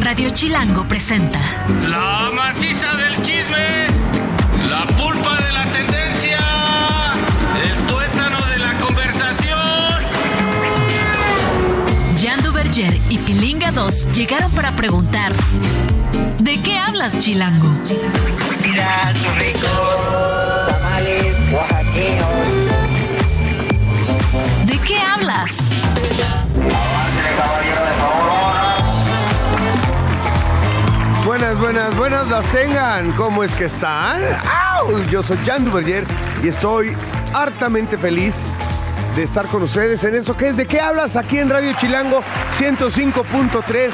Radio Chilango presenta La maciza del chisme, la pulpa de la tendencia, el tuétano de la conversación. Jan Duverger y Pilinga 2 llegaron para preguntar ¿De qué hablas, Chilango? Mira sus ricos tamales oaxaqueños. ¿De qué hablas? Buenas, buenas, buenas las tengan. ¿Cómo es que están? ¡Au! Yo soy Jan Duverger y estoy hartamente feliz de estar con ustedes en eso que es de qué hablas aquí en Radio Chilango 105.3.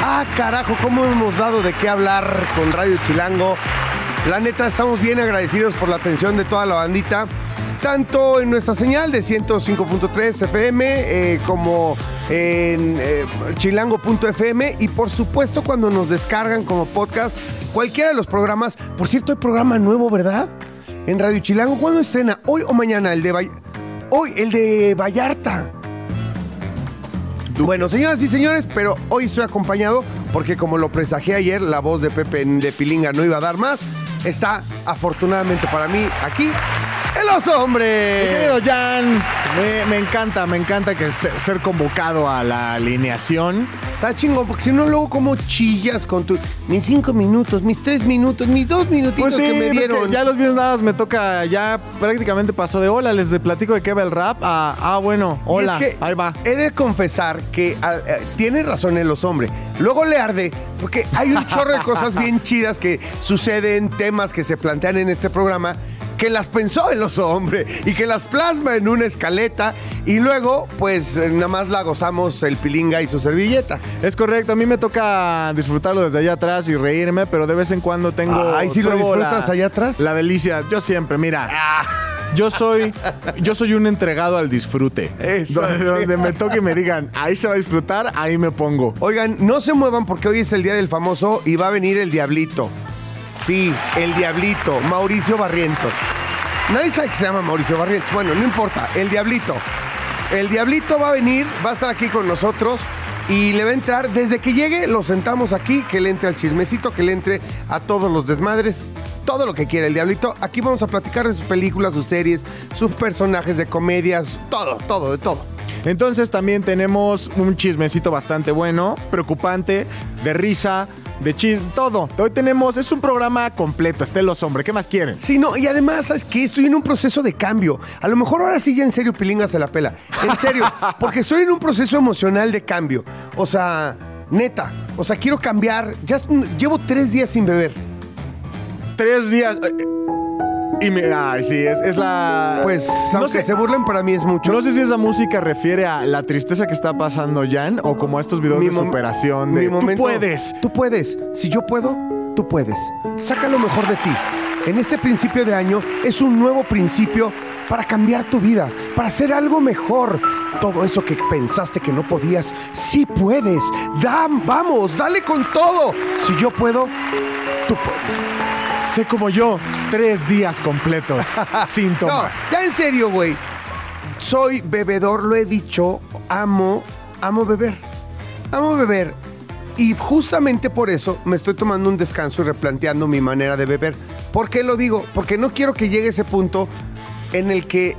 Ah, carajo, cómo hemos dado de qué hablar con Radio Chilango. La neta, estamos bien agradecidos por la atención de toda la bandita, tanto en nuestra señal de 105.3 FM eh, como en eh, chilango.fm y por supuesto cuando nos descargan como podcast cualquiera de los programas. Por cierto, hay programa nuevo, ¿verdad? En Radio Chilango. ¿Cuándo estrena? ¿Hoy o mañana? El de Hoy, el de Vallarta. Bueno, señoras y señores, pero hoy estoy acompañado porque como lo presagié ayer, la voz de Pepe de Pilinga no iba a dar más. Está afortunadamente para mí aquí el oso Mi hombre. querido Jan, me, me encanta, me encanta que se- ser convocado a la alineación. Está chingón, porque si no luego como chillas con tu mis cinco minutos, mis tres minutos, mis dos minutitos Pues sí, que me que dieron. ya los viernes nada más me toca, ya prácticamente pasó de hola, les platico de qué va el rap a, ah, bueno, Y hola, es que ahí va. He de confesar que ah, eh, tiene razón en los hombres. Luego le arde, porque hay un chorro de cosas bien chidas que suceden, temas que se plantean en este programa, que las pensó el oso hombre y que las plasma en una escaleta y luego, pues eh, nada más la gozamos el pilinga y su servilleta. Es correcto, a mí me toca disfrutarlo desde allá atrás y reírme, pero de vez en cuando tengo... Ay, ¿sí lo disfrutas allá atrás? La delicia, yo siempre, mira. Yo soy, yo soy un entregado al disfrute. Eso, donde, sí. donde me toque y me digan, ahí se va a disfrutar, ahí me pongo. Oigan, no se muevan porque hoy es el día del famoso y va a venir el diablito. Sí, el diablito, Mauricio Barrientos. Nadie sabe que se llama Mauricio Barrientos. Bueno, no importa, el diablito. El diablito va a venir, va a estar aquí con nosotros y le va a entrar, desde que llegue, lo sentamos aquí, que le entre al chismecito, que le entre a todos los desmadres, todo lo que quiera el diablito. Aquí vamos a platicar de sus películas, sus series, sus personajes de comedias, todo, todo, de todo. Entonces también tenemos un chismecito bastante bueno, preocupante, de risa, de chisme, todo. Hoy tenemos, es un programa completo, Estelos Hombre, ¿qué más quieren? Sí, no, y además, ¿sabes qué? Estoy en un proceso de cambio. A lo mejor ahora sí ya en serio Pilinga se la pela. En serio, porque estoy en un proceso emocional de cambio. O sea, neta, o sea, quiero cambiar. Ya llevo tres días sin beber. Tres días... Y me, ay, sí, es, es la... Pues, no aunque sé, se burlen, para mí es mucho. no sé si esa música refiere a la tristeza que está pasando Jan o como a estos videos de superación mi de momento- tú puedes. Tú puedes. Si yo puedo, tú puedes. Saca lo mejor de ti. En este principio de año es un nuevo principio para cambiar tu vida, para hacer algo mejor. Todo eso que pensaste que no podías, sí puedes. Da, vamos, dale con todo. Si yo puedo, tú puedes. Sé como yo, tres días completos sin No, tomar. ya en serio, güey. Soy bebedor, lo he dicho. Amo, amo beber. Amo beber. Y justamente por eso me estoy tomando un descanso y replanteando mi manera de beber. ¿Por qué lo digo? Porque no quiero que llegue ese punto en el que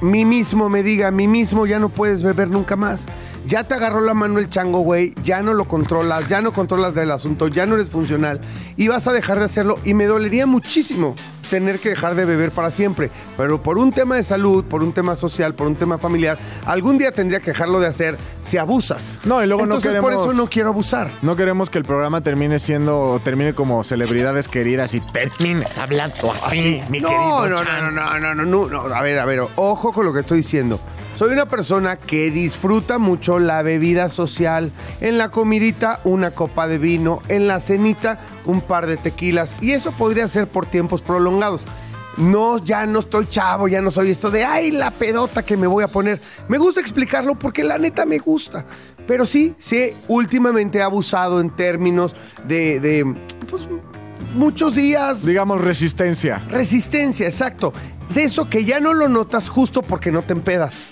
mí mismo me diga, mí mismo ya no puedes beber nunca más. Ya te agarró la mano el chango, güey, ya no lo controlas, ya no controlas del asunto, ya no eres funcional y vas a dejar de hacerlo y me dolería muchísimo tener que dejar de beber para siempre. Pero por un tema de salud, por un tema social, por un tema familiar, algún día tendría que dejarlo de hacer si abusas. No, y luego no Entonces por queremos- eso no quiero abusar. No queremos que el programa termine siendo, termine como celebridades queridas y termines hablando así, mi no, querido no, no, no, no, no, no, no. A ver, a ver, ojo con lo que estoy diciendo. Soy una persona que disfruta mucho la bebida social. En la comidita, una copa de vino. En la cenita, un par de tequilas. Y eso podría ser por tiempos prolongados. No, ya no estoy chavo, ya no soy esto de, ay, la pedota que me voy a poner. Me gusta explicarlo porque la neta me gusta. Pero sí, sí, últimamente he abusado en términos de, de pues, muchos días, Digamos resistencia. Resistencia, exacto. De eso que ya no lo notas justo porque no te empedas.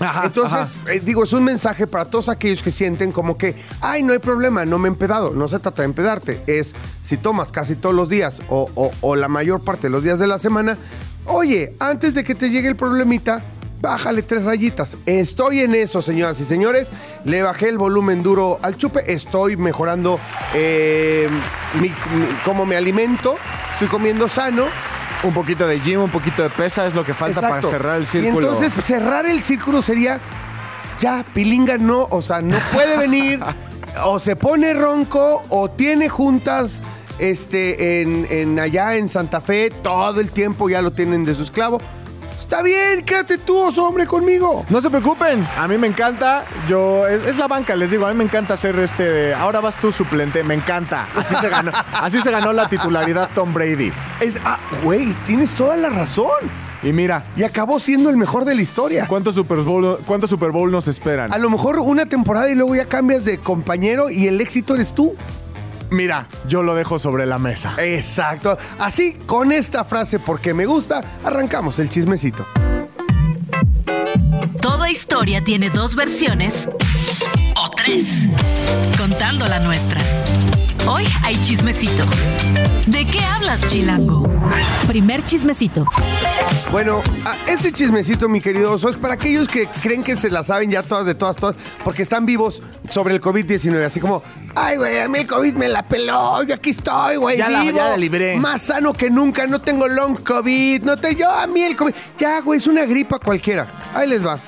Ajá, Entonces, eh, digo, es un mensaje para todos aquellos que sienten como que, ay, no hay problema, no me he empedado. No se trata de empedarte. Es si tomas casi todos los días o, o- o la mayor parte de los días de la semana, oye, antes de que te llegue el problemita, bájale tres rayitas. Estoy en eso, señoras y señores. Le bajé el volumen duro al chupe. Estoy mejorando eh, mi- mi- cómo me alimento. Estoy comiendo sano. Un poquito de gym, un poquito de pesa es lo que falta Exacto. para cerrar el Y círculo. entonces cerrar el círculo sería, ya, Pilinga no, o sea, no puede venir, o se pone ronco, o tiene juntas este, en, en allá en Santa Fe, todo el tiempo ya lo tienen de su esclavo. Está bien, quédate tú, oso hombre, conmigo. No se preocupen, a mí me encanta. Yo es, es la banca, les digo, a mí me encanta ser este. Ahora vas tú suplente, me encanta. Así se ganó, así se ganó la titularidad Tom Brady. Es, ah, güey, tienes toda la razón. Y mira, Y acabó siendo el mejor de la historia. ¿cuántos Super Bowl, cuántos Super Bowl nos esperan? A lo mejor una temporada y luego ya cambias de compañero y el éxito eres tú. Mira, yo lo dejo sobre la mesa. Exacto. Así, con esta frase porque me gusta, arrancamos el chismecito. Toda historia tiene dos versiones o tres, contando la nuestra. Hoy hay chismecito. ¿De qué hablas, Chilango? Primer chismecito. Bueno, a- este chismecito, mi querido oso, es para aquellos que creen que se la saben ya todas de todas, todas, porque están vivos sobre el COVID-19. Así como, ay, güey, a mí el COVID me la peló, yo aquí estoy, güey. Ya la- ya la libré. Más sano que nunca, no tengo long COVID, no te, yo a mí el COVID. Ya, güey, es una gripa cualquiera. Ahí les va.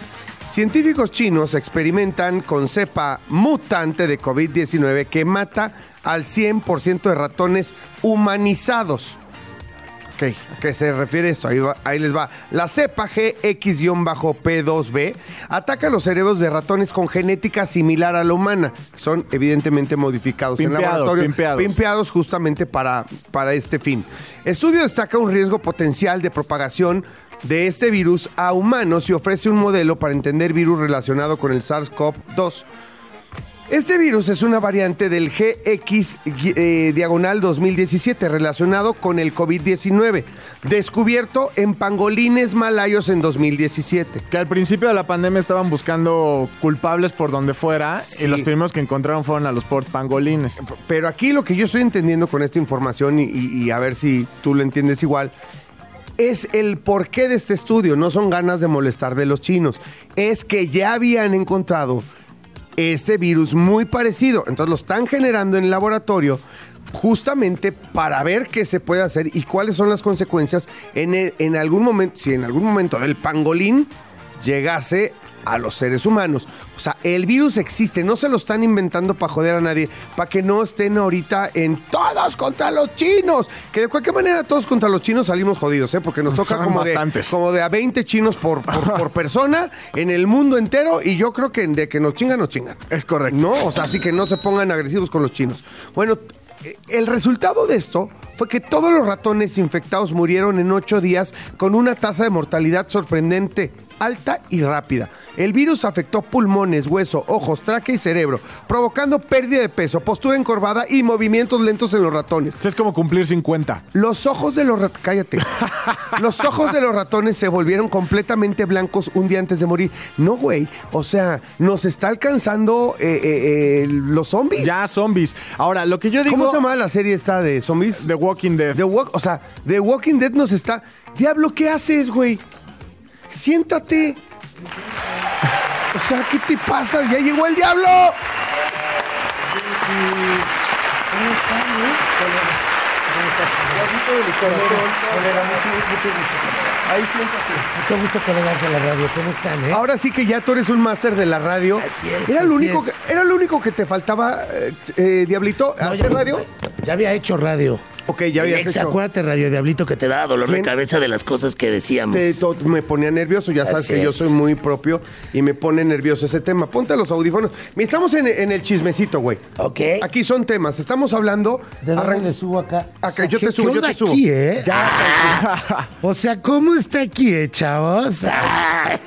Científicos chinos experimentan con cepa mutante de COVID-19 que mata al 100% de ratones humanizados. Ok, ¿a qué se refiere esto? Ahí, va- ahí les va. La cepa GX-P2B ataca los cerebros de ratones con genética similar a la humana. Son evidentemente modificados en laboratorio. pimpeados. Pimpeados justamente para, para este fin. Estudio destaca un riesgo potencial de propagación de este virus a humanos y ofrece un modelo para entender virus relacionado con el SARS-CoV-2. Este virus es una variante del GX eh, diagonal 2017 relacionado con el COVID-19, descubierto en pangolines malayos en 2017. Que al principio de la pandemia estaban buscando culpables por donde fuera Sí. y los primeros que encontraron fueron a los ports pangolines. Pero aquí lo que yo estoy entendiendo con esta información y, y- y a ver si tú lo entiendes igual, es el porqué de este estudio. No son ganas de molestar de los chinos. Es que ya habían encontrado este virus muy parecido. Entonces lo están generando en el laboratorio justamente para ver qué se puede hacer y cuáles son las consecuencias en, en algún momento, si en algún momento el pangolín llegase a los seres humanos. O sea, el virus existe, no se lo están inventando para joder a nadie, para que no estén ahorita en todos contra los chinos. Que de cualquier manera todos contra los chinos salimos jodidos, ¿eh? Porque nos toca Son como de, bastantes. como de a 20 chinos por, por, por persona en el mundo entero y yo creo que de que nos chingan, nos chingan. Es correcto. No, o sea, así que no se pongan agresivos con los chinos. Bueno, eh, el resultado de esto fue que todos los ratones infectados murieron en ocho días con una tasa de mortalidad sorprendente, alta y rápida. El virus afectó pulmones, hueso, ojos, tráquea y cerebro, provocando pérdida de peso, postura encorvada y movimientos lentos en los ratones. Es como cumplir 50. Los ojos de los ratones, cállate. Los ojos de los ratones se volvieron completamente blancos un día antes de morir. No, güey. O sea, nos está alcanzando eh, eh, eh, los zombies. Ya zombies. Ahora, lo que yo digo... ¿Cómo se llama la serie esta de zombies? The Walking Dead. The Walk, o sea, The Walking Dead nos está. Diablo, ¿qué haces, güey? Siéntate. O sea, ¿qué te pasa? ¡Ya llegó el diablo! Mucho gusto colegas de la radio, ¿cómo están, eh? Ahora sí que ya tú eres un máster de la radio. Así es, Era lo así único, es. que, era lo único que te faltaba, eh, eh, Diablito, No, hacer ya- radio. Ya había hecho radio. Ok, ya habías Ex, hecho. acuérdate, Radio Diablito, que te da dolor ¿Quién? de cabeza de las cosas que decíamos. Te- to- me ponía nervioso, ya sabes Así que yo soy muy propio y me pone nervioso ese tema. Ponte los audífonos. Estamos en, en el chismecito, güey. ¿Ok? Aquí son temas. Estamos hablando. ¿De dónde arran- le subo acá? Acá, O sea, yo ¿qué- te subo, qué yo te subo. aquí, eh? Ya. O sea, ¿cómo está aquí, eh, chavos?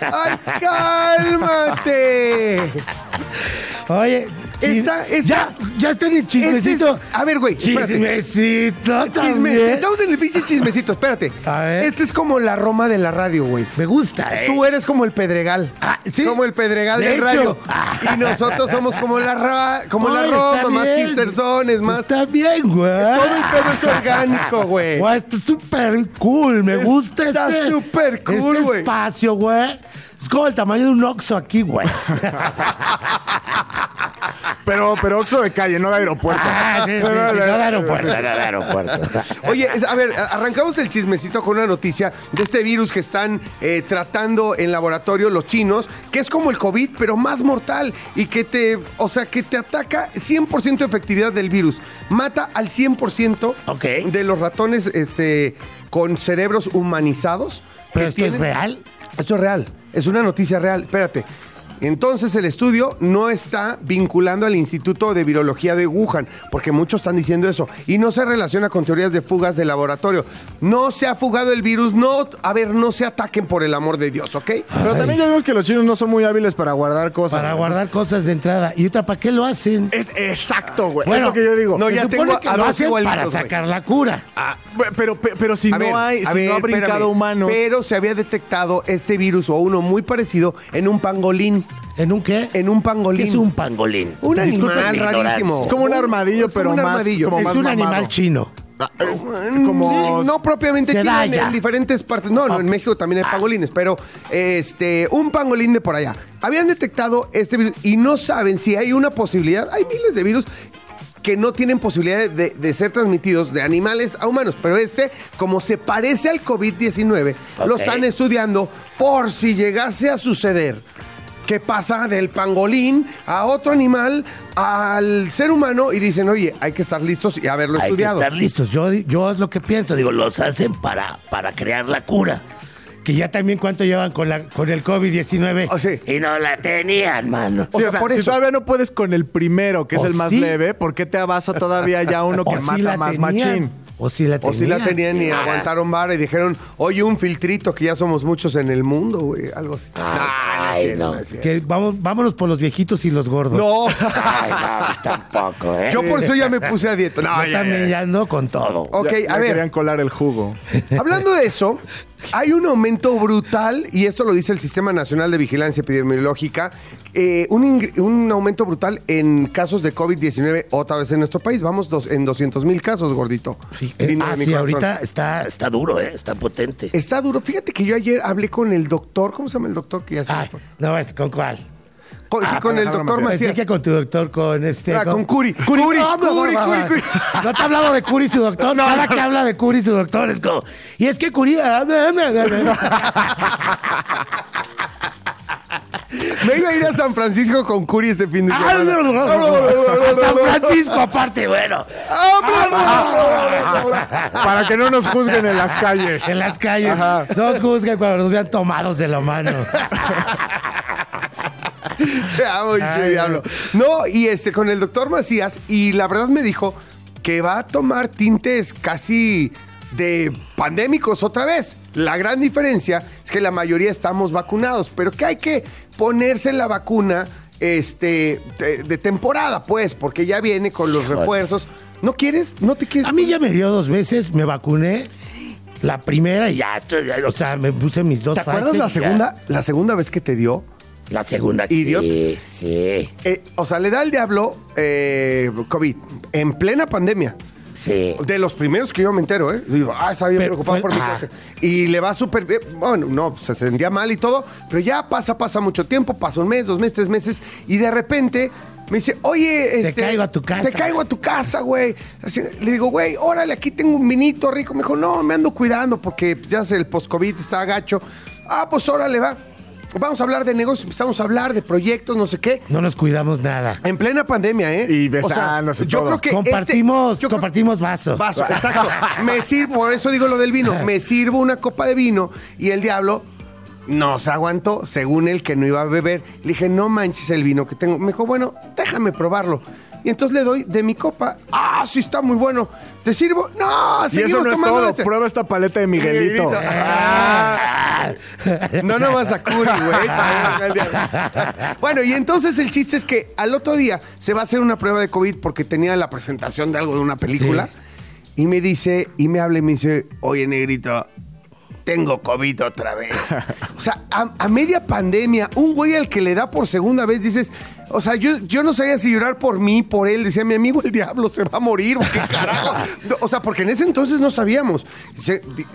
¡Ay, cálmate! Oye, esta- ya, ya está en el Ese es- chismecito. a ver, güey. Chismecito Chisme- también. Estamos en el pinche chismecito, espérate. A ver. Este es como la Roma de la radio, güey. Me gusta, ¿eh? Tú eres como el Pedregal. Ah, sí. Como el Pedregal De del hecho. radio. Y nosotros somos como la, ra- como la Roma, está más bien. hipstersones, más. Está bien, güey. Todo el pedo es orgánico, güey. Güey, está súper cool. Me Está gusta este. súper cool, Este güey. espacio, güey. Es como el tamaño de un Oxxo aquí, güey. Pero, pero Oxxo de calle, no de aeropuerto. Ah, sí, sí, sí, no de aeropuerto, no de aeropuerto. Oye, a ver, arrancamos el chismecito con una noticia de este virus que están eh, tratando en laboratorio los chinos, que es como el COVID, pero más mortal y que te, o sea, que te ataca 100% de efectividad del virus. Mata al 100% Ok. de los ratones este, con cerebros humanizados. ¿Pero esto es real? Esto es real, es una noticia real. Espérate. Entonces el estudio no está vinculando al Instituto de Virología de Wuhan, porque muchos están diciendo eso, y no se relaciona con teorías de fugas de laboratorio. No se ha fugado el virus, no, a ver, no se ataquen por el amor de Dios, ¿ok? Pero también ya vimos que los chinos no son muy hábiles para guardar cosas. Para guardar cosas de entrada. ¿Y otra para qué lo hacen? Es exacto, güey. Bueno, es lo que yo digo. no, Se ya supone tengo que a lo dos hacen igualitos, para sacar la cura. Ah, pero, pero, pero si A no ver, hay, si ver, no ha brincado espérame. humanos. Pero se había detectado este virus o uno muy parecido en un pangolín. ¿En un qué? En un pangolín. ¿Qué es un pangolín? Un animal rarísimo. Es como un armadillo, como pero un más, armadillo. como Es más un mamado. animal chino. como- Sí, no propiamente chino, en, diferentes partes. No, no, en. México también hay pangolines, pero este, un pangolín de por allá. Habían detectado este virus y no saben si hay una posibilidad. Hay miles de virus que no tienen posibilidad de, de ser transmitidos de animales a humanos, pero este, como se parece al COVID-19, lo están estudiando por si llegase a suceder. ¿Qué pasa del pangolín a otro animal, al ser humano? Y dicen, oye, hay que estar listos y haberlo Hay que estudiado. estar listos. Yo, yo es lo que pienso. Digo, los hacen para, para crear la cura. Que ya también cuánto llevan con, la, con el COVID-19. Oh, sí. Y no la tenían, mano. O sea, por si eso- todavía no puedes con el primero, que es O el más sí. leve, ¿por qué te abasa todavía ya uno que O mata sí la más tenían. machín? O si la O tenían. si la tenían y Ah. aguantaron vara y dijeron, oye, un filtrito que ya somos muchos en el mundo, güey, algo así. Ay, no, no. no es cierto. Que vamos, vámonos por los viejitos y los gordos. No, Ay, no, pues tampoco, ¿eh? yo por eso ya me puse a dieta. No, Yo ya, también ya. ya ando con todo. Ok, Ya- ya a ver, querían colar el jugo. hablando de eso, hay un aumento brutal, y esto lo dice el Sistema Nacional de Vigilancia Epidemiológica, eh, un, un aumento brutal en casos de COVID-19 otra vez en nuestro país. Vamos dos- en 200 mil casos, gordito. Sí, eh, ah, sí, ahorita está, está duro, ¿eh? Está potente. Está duro. Fíjate que yo ayer hablé con el doctor, ¿cómo se llama el doctor? Que ya se me Ay, fue? no, es con cuál. Con, sí, Ah, con el doctor Macías. Pensé Macías. que con tu doctor, con este. Ah, con Curi. Curi, no, no, no, Curi, no, Curi, no. Curi. No te he hablado de Curi y su doctor. No, Cada que habla de Curi y su doctor es como. Y es que Curi. ah, me- iba a ir a San Francisco con Curi este fin de Ah, semana. A San Francisco, aparte, bueno. Para que no nos juzguen en las calles. En las calles. Ajá. Nos juzgan cuando nos vean tomados de la mano. Te amo, Ay, diablo. No, y este, con el doctor Macías, y la verdad me dijo que va a tomar tintes casi de pandémicos otra vez. La gran diferencia es que la mayoría estamos vacunados, pero que hay que ponerse la vacuna este, de, de temporada, pues, porque ya viene con los refuerzos. ¿No quieres? ¿No te quieres? A mí ya me dio dos veces, me vacuné. La primera y ya estoy, o sea, me puse mis dos ¿Te acuerdas la ya. segunda, la segunda vez que te dio? La segunda, Idiot. sí, sí, Eh, o sea, le da el diablo eh, COVID en plena pandemia. sí. De los primeros que yo me entero, ¿eh? Digo, ah, estaba bien Pero preocupado fue- por mi ah. cuate. Y le va súper bien. Bueno, no, se sentía mal y todo, pero ya pasa, pasa mucho tiempo, pasa un mes, dos meses, tres meses, y de repente me dice, oye, este, caigo a tu casa. Te caigo a tu casa, güey. Así, Le digo, güey, órale, aquí tengo un vinito rico. Me dijo, no, me ando cuidando porque ya sé, el post-COVID está gacho. Ah, pues órale, va. Vamos a hablar de negocios, empezamos a hablar de proyectos, no sé qué. No nos cuidamos nada. En plena pandemia, ¿eh? Y besándose y yo todo. creo que este- compartimos, yo creo- compartimos vaso. Vaso, exacto. Me sirvo, por eso digo lo del vino. Me sirvo una copa de vino y el diablo no se aguantó, según él que no iba a beber. Le dije, no manches el vino que tengo. Me dijo, bueno, déjame probarlo. Y entonces le doy de mi copa. ¡Ah, sí está muy bueno! ¿Te sirvo? ¡No! Y eso seguimos no es tomando todo. este. Prueba esta paleta de Miguelito. Miguelito. Ah. No nomás a Curi, güey. Bueno, y entonces el chiste es que al otro día se va a hacer una prueba de COVID porque tenía la presentación de algo de una película. Y me dice, y me habla y me dice, oye, negrito, tengo COVID otra vez. O sea, a, a media pandemia, un güey al que le da por segunda vez, dices, o sea, yo, yo no sabía si llorar por mí, por él. Decía, mi amigo el diablo se va a morir, ¿o qué carajo? O sea, porque en ese entonces no sabíamos.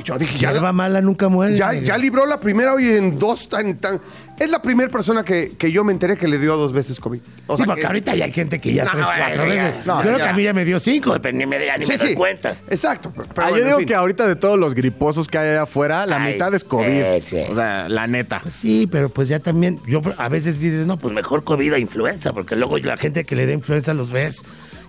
Yo dije, ya, Hierba mala nunca muere. ya, ya libró la primera, oye, en dos tan, tan. Es la primera persona que, que yo me enteré que le dio dos veces COVID. O sí, sea, porque que- ahorita ya hay gente que ya No, tres, cuatro veces. No, Yo creo que a mí ya me dio cinco. Pues ni me, ya ni Sí, me doy sí. cuenta. Exacto. pero- pero Ah, yo en digo fin. que ahorita de todos los griposos que hay allá afuera, la Ay, mitad es COVID. sí, sí. O sea, la neta. Pues sí, pero pues ya también, yo a veces dices, no, pues mejor COVID a influenza, porque luego luego la gente que le da influenza los ves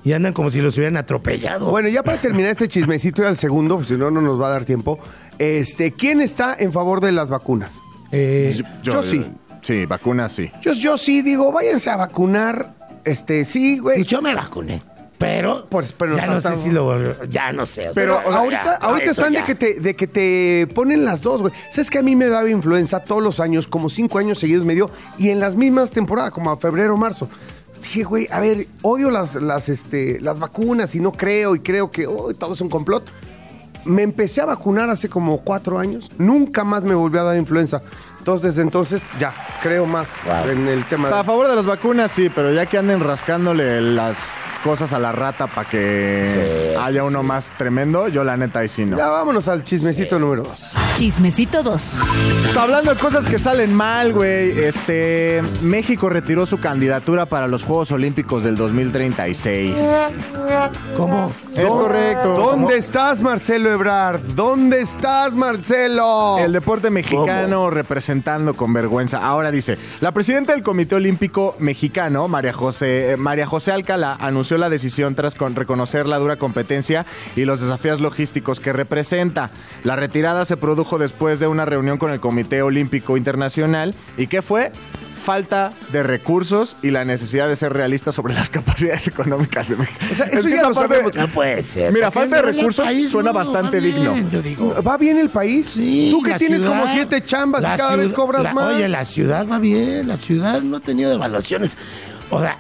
y andan como si los hubieran atropellado. Bueno, ya para terminar este chismecito y al segundo, pues, si no, no nos va a dar tiempo. Este, ¿quién está en favor de las vacunas? Eh, yo sí. Sí, vacunas sí. Yo, yo sí digo, váyanse a vacunar. Este, sí, güey. pues yo me vacuné, pero, Pues, pero ya no no sé estamos- si lo... Ya no sé. o sea, Pero o sea, ahorita, ya, ahorita están de que, te, de que te ponen las dos, güey. ¿Sabes que a mí me daba influenza todos los años? Como cinco años seguidos me dio. Y en las mismas temporadas, como a febrero, marzo. Dije, güey, a ver, odio las, las, este, las vacunas y no creo y creo que oh, todo es un complot. Me empecé a vacunar hace como cuatro años. Nunca más me volvió a dar influenza. Entonces, desde entonces, ya, creo más en el tema A de... favor de las vacunas, sí, pero ya que anden rascándole las cosas a la rata para que Sí, haya sí, uno sí. más tremendo, yo la neta ahí sí no. Ya vámonos al chismecito número dos. Chismecito 2. Pues hablando de cosas que salen mal, güey, este México retiró su candidatura para los Juegos Olímpicos del 2036. ¿Cómo? Es correcto. ¿Dónde estás, Marcelo Ebrard? ¿Dónde estás, Marcelo? El deporte mexicano representando con vergüenza. Ahora dice, la presidenta del Comité Olímpico Mexicano, María José, eh, María José Alcalá, anunció la decisión tras con- reconocer la dura competencia y los desafíos logísticos que representa. La retirada se produjo después de una reunión con el Comité Olímpico Internacional. ¿Y qué fue? Falta de recursos y la necesidad de ser realista sobre las capacidades económicas de México. O sea, eso Es que ya esa lo parte- sabemos. No puede ser. Mira, falta de recursos país suena no, bastante bien, digno. Yo digo. ¿Va bien el país? Sí, Tú que tienes como siete chambas y cada vez cobras la- más. Oye, la ciudad va bien, la ciudad no ha tenido devaluaciones. O sea,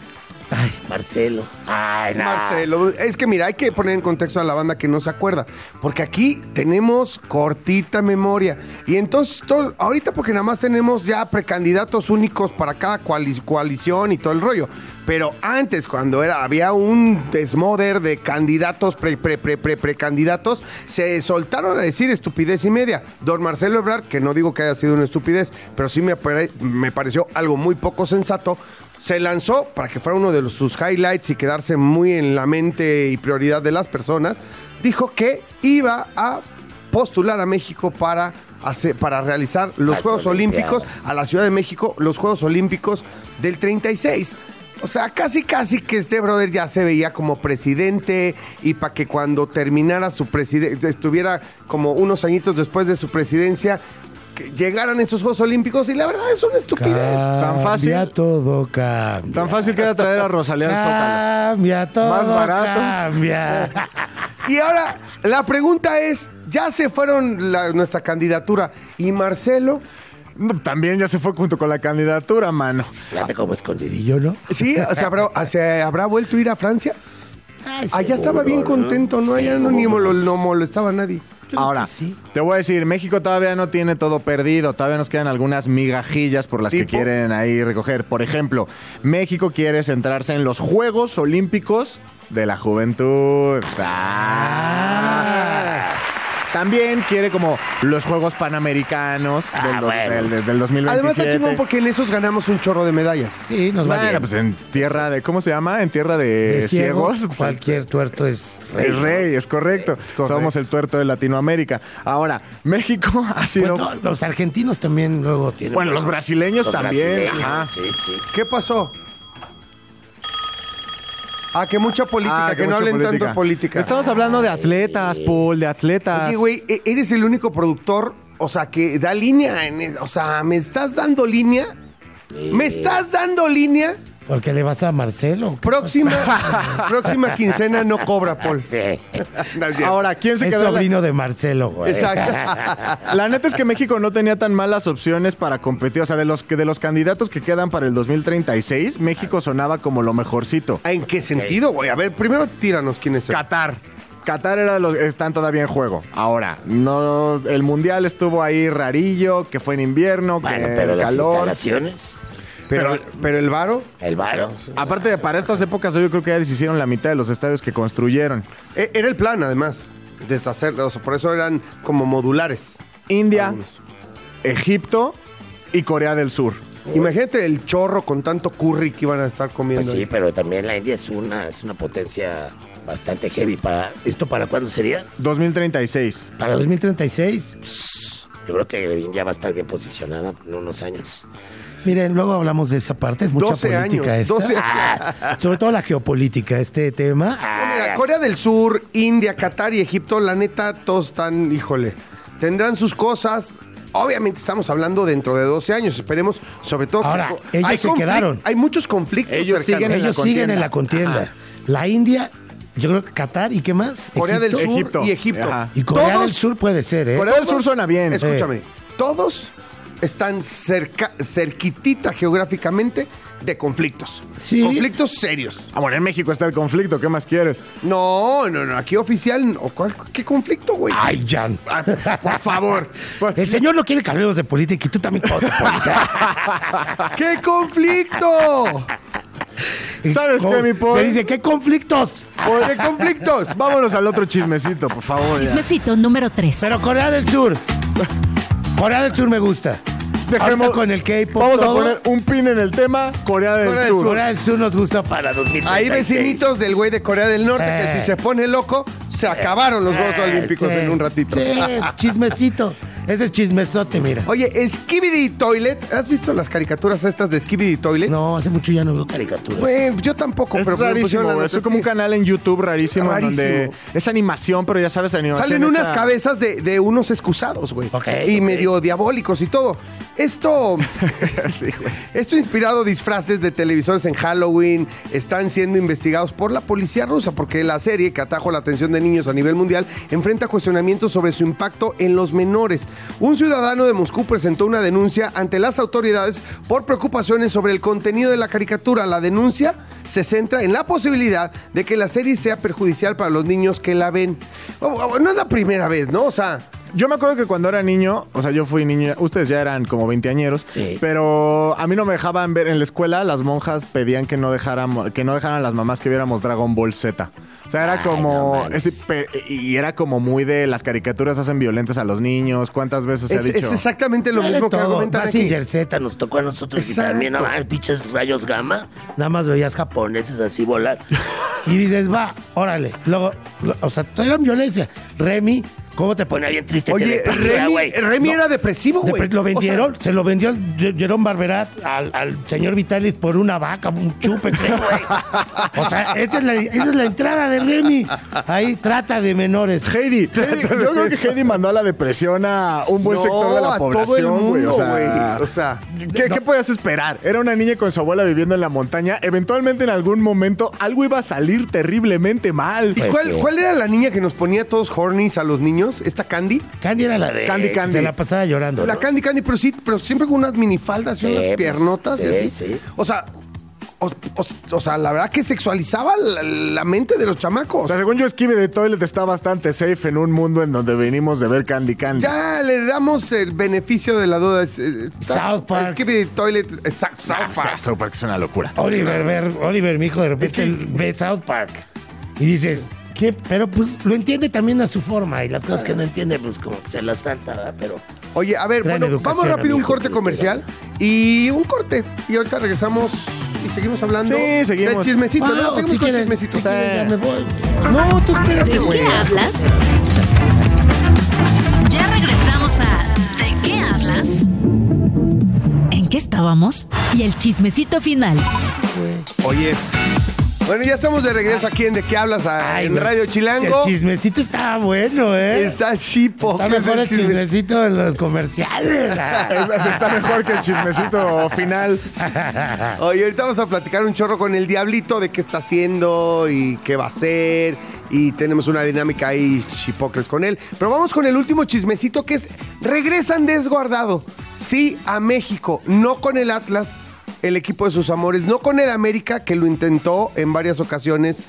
ay, Marcelo. Ay, no. Marcelo, es que mira, hay que poner en contexto a la banda que no se acuerda, porque aquí tenemos cortita memoria. Y entonces, todo- ahorita porque nada más tenemos ya precandidatos únicos para cada coali- coalición y todo el rollo. Pero antes, cuando era, había un desmoder de candidatos, pre, pre, pre, pre, precandidatos, se soltaron a decir estupidez y media. Don Marcelo Ebrard, que no digo que haya sido una estupidez, pero sí me, me pareció algo muy poco sensato, se lanzó para que fuera uno de los- sus highlights y quedarse muy en la mente y prioridad de las personas. Dijo que iba a postular a México para, hacer, para realizar los Las Juegos Olímpicos a la Ciudad de México, los Juegos Olímpicos del 36. O sea, casi casi que este brother ya se veía como presidente y para que cuando terminara su presidencia, estuviera como unos añitos después de su presidencia, que llegaran estos Juegos Olímpicos y la verdad es una estupidez. Tan fácil. Cambia todo, cambia. Tan fácil queda traer a Rosalía al Zócalo. Cambia todo. Más barato. Cambia. Y ahora, la pregunta es, ya se fueron la- nuestra candidatura y Marcelo, No, También ya se fue junto con la candidatura, mano. Fíjate como escondidillo. ¿Y yo no? ¿sí? ¿Se habrá, se habrá vuelto a ir a Francia? Ay, Allá estaba seguro, bien ¿no? contento, ¿no? Allá no, ni no molestaba a nadie. Ahora, sí. te voy a decir, México todavía no tiene todo perdido, todavía nos quedan algunas migajillas por las que quieren ahí recoger. Por ejemplo, México quiere centrarse en los Juegos Olímpicos de la Juventud. Ah. También quiere como los Juegos Panamericanos Ah, del, bueno. del- del- del 2027. Además está chingón porque en esos ganamos un chorro de medallas. Sí, nos va Bueno, bien. pues en tierra de, ¿cómo se llama? En tierra de, De ciegos. pues, cualquier tuerto es rey. El rey, es correcto. correcto. Somos el tuerto de Latinoamérica. Ahora, México ha sido... Pues no, los argentinos también luego tienen. bueno, los brasileños Los también. brasileños, Ajá. Sí, sí. ¿Qué pasó? Ah, que mucha política, Ah, que, no mucha hablen tanto de política. Estamos hablando de atletas, Paul, de atletas. Oye, güey, e- eres el único productor, o sea, que da línea en O sea, ¿me estás dando línea? ¿Me estás dando línea? Porque le vas a Marcelo. ¿qué Próxima, próxima quincena no cobra, Paul. Sí. Ahora, ¿quién se Es quedó? en la- sobrino de Marcelo, güey. Exacto. La neta es que México no tenía tan malas opciones para competir. O sea, de los, que de los candidatos que quedan para el 2036, México sonaba como lo mejorcito. ¿En qué sentido, güey? A ver, primero tíranos quién es. Qatar. Qatar era los, están todavía en juego. Ahora, no, el mundial estuvo ahí rarillo, que fue en invierno, Bueno, que pero las calor. instalaciones, Pero, pero el varo, el varo. Aparte, para estas épocas, yo creo que ya deshicieron la mitad de los estadios que construyeron. eh, era el plan, además, deshacerlo. O sea, por eso eran como modulares. India, Algunos. Egipto y Corea del Sur. Imagínate el chorro con tanto curry que iban a estar comiendo. Pues sí, ahí. pero también la India es una, es una potencia bastante heavy. Para, ¿Esto para cuándo sería? 2036. Para 2036. Yo creo que India va a estar bien posicionada en unos años. Miren, luego hablamos de esa parte. Es mucha 12 política años. esta. 12 Ah, Sobre todo la geopolítica, este tema. No, mira, Corea del Sur, India, Qatar y Egipto, la neta, todos están, híjole, tendrán sus cosas. Obviamente estamos hablando dentro de 12 años, esperemos, sobre todo... que- Ahora, ellos se quedaron. Hay muchos conflictos Ellos cercanos. siguen en la Ellos siguen contienda. en la contienda. La India, yo creo que Qatar y qué más. Corea del. Sur Egipto. y Egipto. Ajá. Y Corea Todos- del Sur puede ser, ¿eh? Corea del Sur suena bien. Escúchame, todos están cerca, cerquitita geográficamente de conflictos. Sí. Conflictos serios. Ah, bueno, en México está el conflicto, ¿qué más quieres? No, no, no, aquí oficial, ¿o cuál- ¿qué conflicto, güey? Ay, Jan. Por favor. El señor no quiere que hablemos de política y tú también. ¿Qué conflicto? ¿Sabes qué, mi Paul? Me dice, ¿qué conflictos? ¿Qué conflictos? Vámonos al otro chismecito, por favor. ya. Chismecito número 3. Pero Corea del Sur. Corea del Sur me gusta. Dejemos- Ahorita con el K-pop. Vamos a poner un pin en el tema Corea del Corea del Sur. Corea del Sur nos gusta para 2036. Hay vecinitos del güey de Corea del Norte que Eh. si se pone loco, se acabaron los Juegos Eh, Olímpicos sí, en un ratito. Sí, chismecito. Ese es chismesote, mira. Oye, Skibidi Toilet, ¿has visto las caricaturas estas de Skibidi Toilet? No, hace mucho ya no veo caricaturas. Güey, yo tampoco, Es pero rarísimo, Es como un canal en YouTube rarísimo, donde es animación, pero ya sabes, animación. Salen unas hecha- cabezas de, de unos excusados, güey. Ok, y medio diabólicos y todo. Esto, Sí, güey. esto inspirado disfraces de televisores en Halloween están siendo investigados por la policía rusa porque la serie que atrajo la atención de niños a nivel mundial enfrenta cuestionamientos sobre su impacto en los menores. Un ciudadano de Moscú presentó una denuncia ante las autoridades por preocupaciones sobre el contenido de la caricatura. La denuncia se centra en la posibilidad de que la serie sea perjudicial para los niños que la ven. No es la primera vez, ¿no? O sea, Yo me acuerdo que cuando era niño, o sea, yo fui niño, ustedes ya eran como veinteañeros, Sí. pero a mí no me dejaban ver en la escuela, las monjas pedían que no dejáramos, que no dejaran a las mamás que viéramos Dragon Ball Z. O sea, era Ay, como, no pe- y era como muy de las caricaturas hacen violentas a los niños, ¿cuántas veces se es, ha dicho? es exactamente lo mismo que argumentan aquí. Z, Nos tocó a nosotros y Exacto. también, no, mames, pinches rayos gamma, Nada más veías Japón. Poneses así volar. Y dices, va, órale. Luego, o sea, era violencia. Remy, ¿cómo te Pone pone? bien triste Oye, Remy, güey. Remy era depresivo, güey. Depre- Lo O vendieron, sea, se lo vendió el Jerón Barberat al, al señor Vitalis por una vaca, un chupe, creo, güey. O sea, esa es, la, esa es la entrada de Remy. Ahí trata de menores. Heidi, Heidi, yo creo que Heidi mandó a la depresión a un buen no, sector de la población, güey. O sea, güey. O sea, ¿Qué, qué podías esperar? Era una niña con su abuela viviendo en la montaña. Eventualmente, en algún momento, algo iba a salir terriblemente mal. ¿y Pues cuál, sí. cuál era la niña que nos ponía todos hornies a los niños? ¿Esta Candy? Candy era la de. Candy, Candy. Se la pasaba llorando. La ¿no? Candy Candy, pero sí, pero siempre con unas minifaldas y Sí, unas pues, piernotas y sí, así. sí. O sea, o, o- o sea, la verdad que sexualizaba la, la mente de los chamacos. O sea, según yo, Esquive de Toilet está bastante safe en un mundo en donde venimos de ver Candy Candy. ya le damos el beneficio de la duda. Es, eh, está- South Park. Es que de Toilet. Exacto, South Ah, Park. South Park es una locura. Oliver, ver, Oliver, mi hijo, de repente ve South Park. Y dices, ¿qué? Pero pues lo entiende también a su forma. Y las cosas que no entiende, pues como que se las salta, ¿verdad? Pero Oye, a ver, bueno, vamos rápido a un corte que comercial y un corte. Y ahorita regresamos y seguimos hablando Sí, seguimos. del chismecito, Ah, ¿no? Seguimos si con quieren, chismecito. si quieren, ya me voy. No, tú espérate, ¿De güey. qué hablas? Ya regresamos a ¿De qué hablas? ¿En qué estábamos? Y el chismecito final. Oye, Bueno, ya estamos de regreso aquí en De qué hablas a- Ay, en. Radio Chilango. El chismecito está bueno, ¿eh? Está chipo. Está ¿qué es mejor el chisme? chismecito de los comerciales. Es- está mejor que el chismecito final. Oye, ahorita vamos a platicar un chorro con el Diablito de qué está haciendo y qué va a hacer. Y tenemos una dinámica ahí chipocles con él. Pero vamos con el último chismecito que es, regresan desguardado. Sí, a México, no con el Atlas, el equipo de sus amores, no con el América, que lo intentó en varias ocasiones.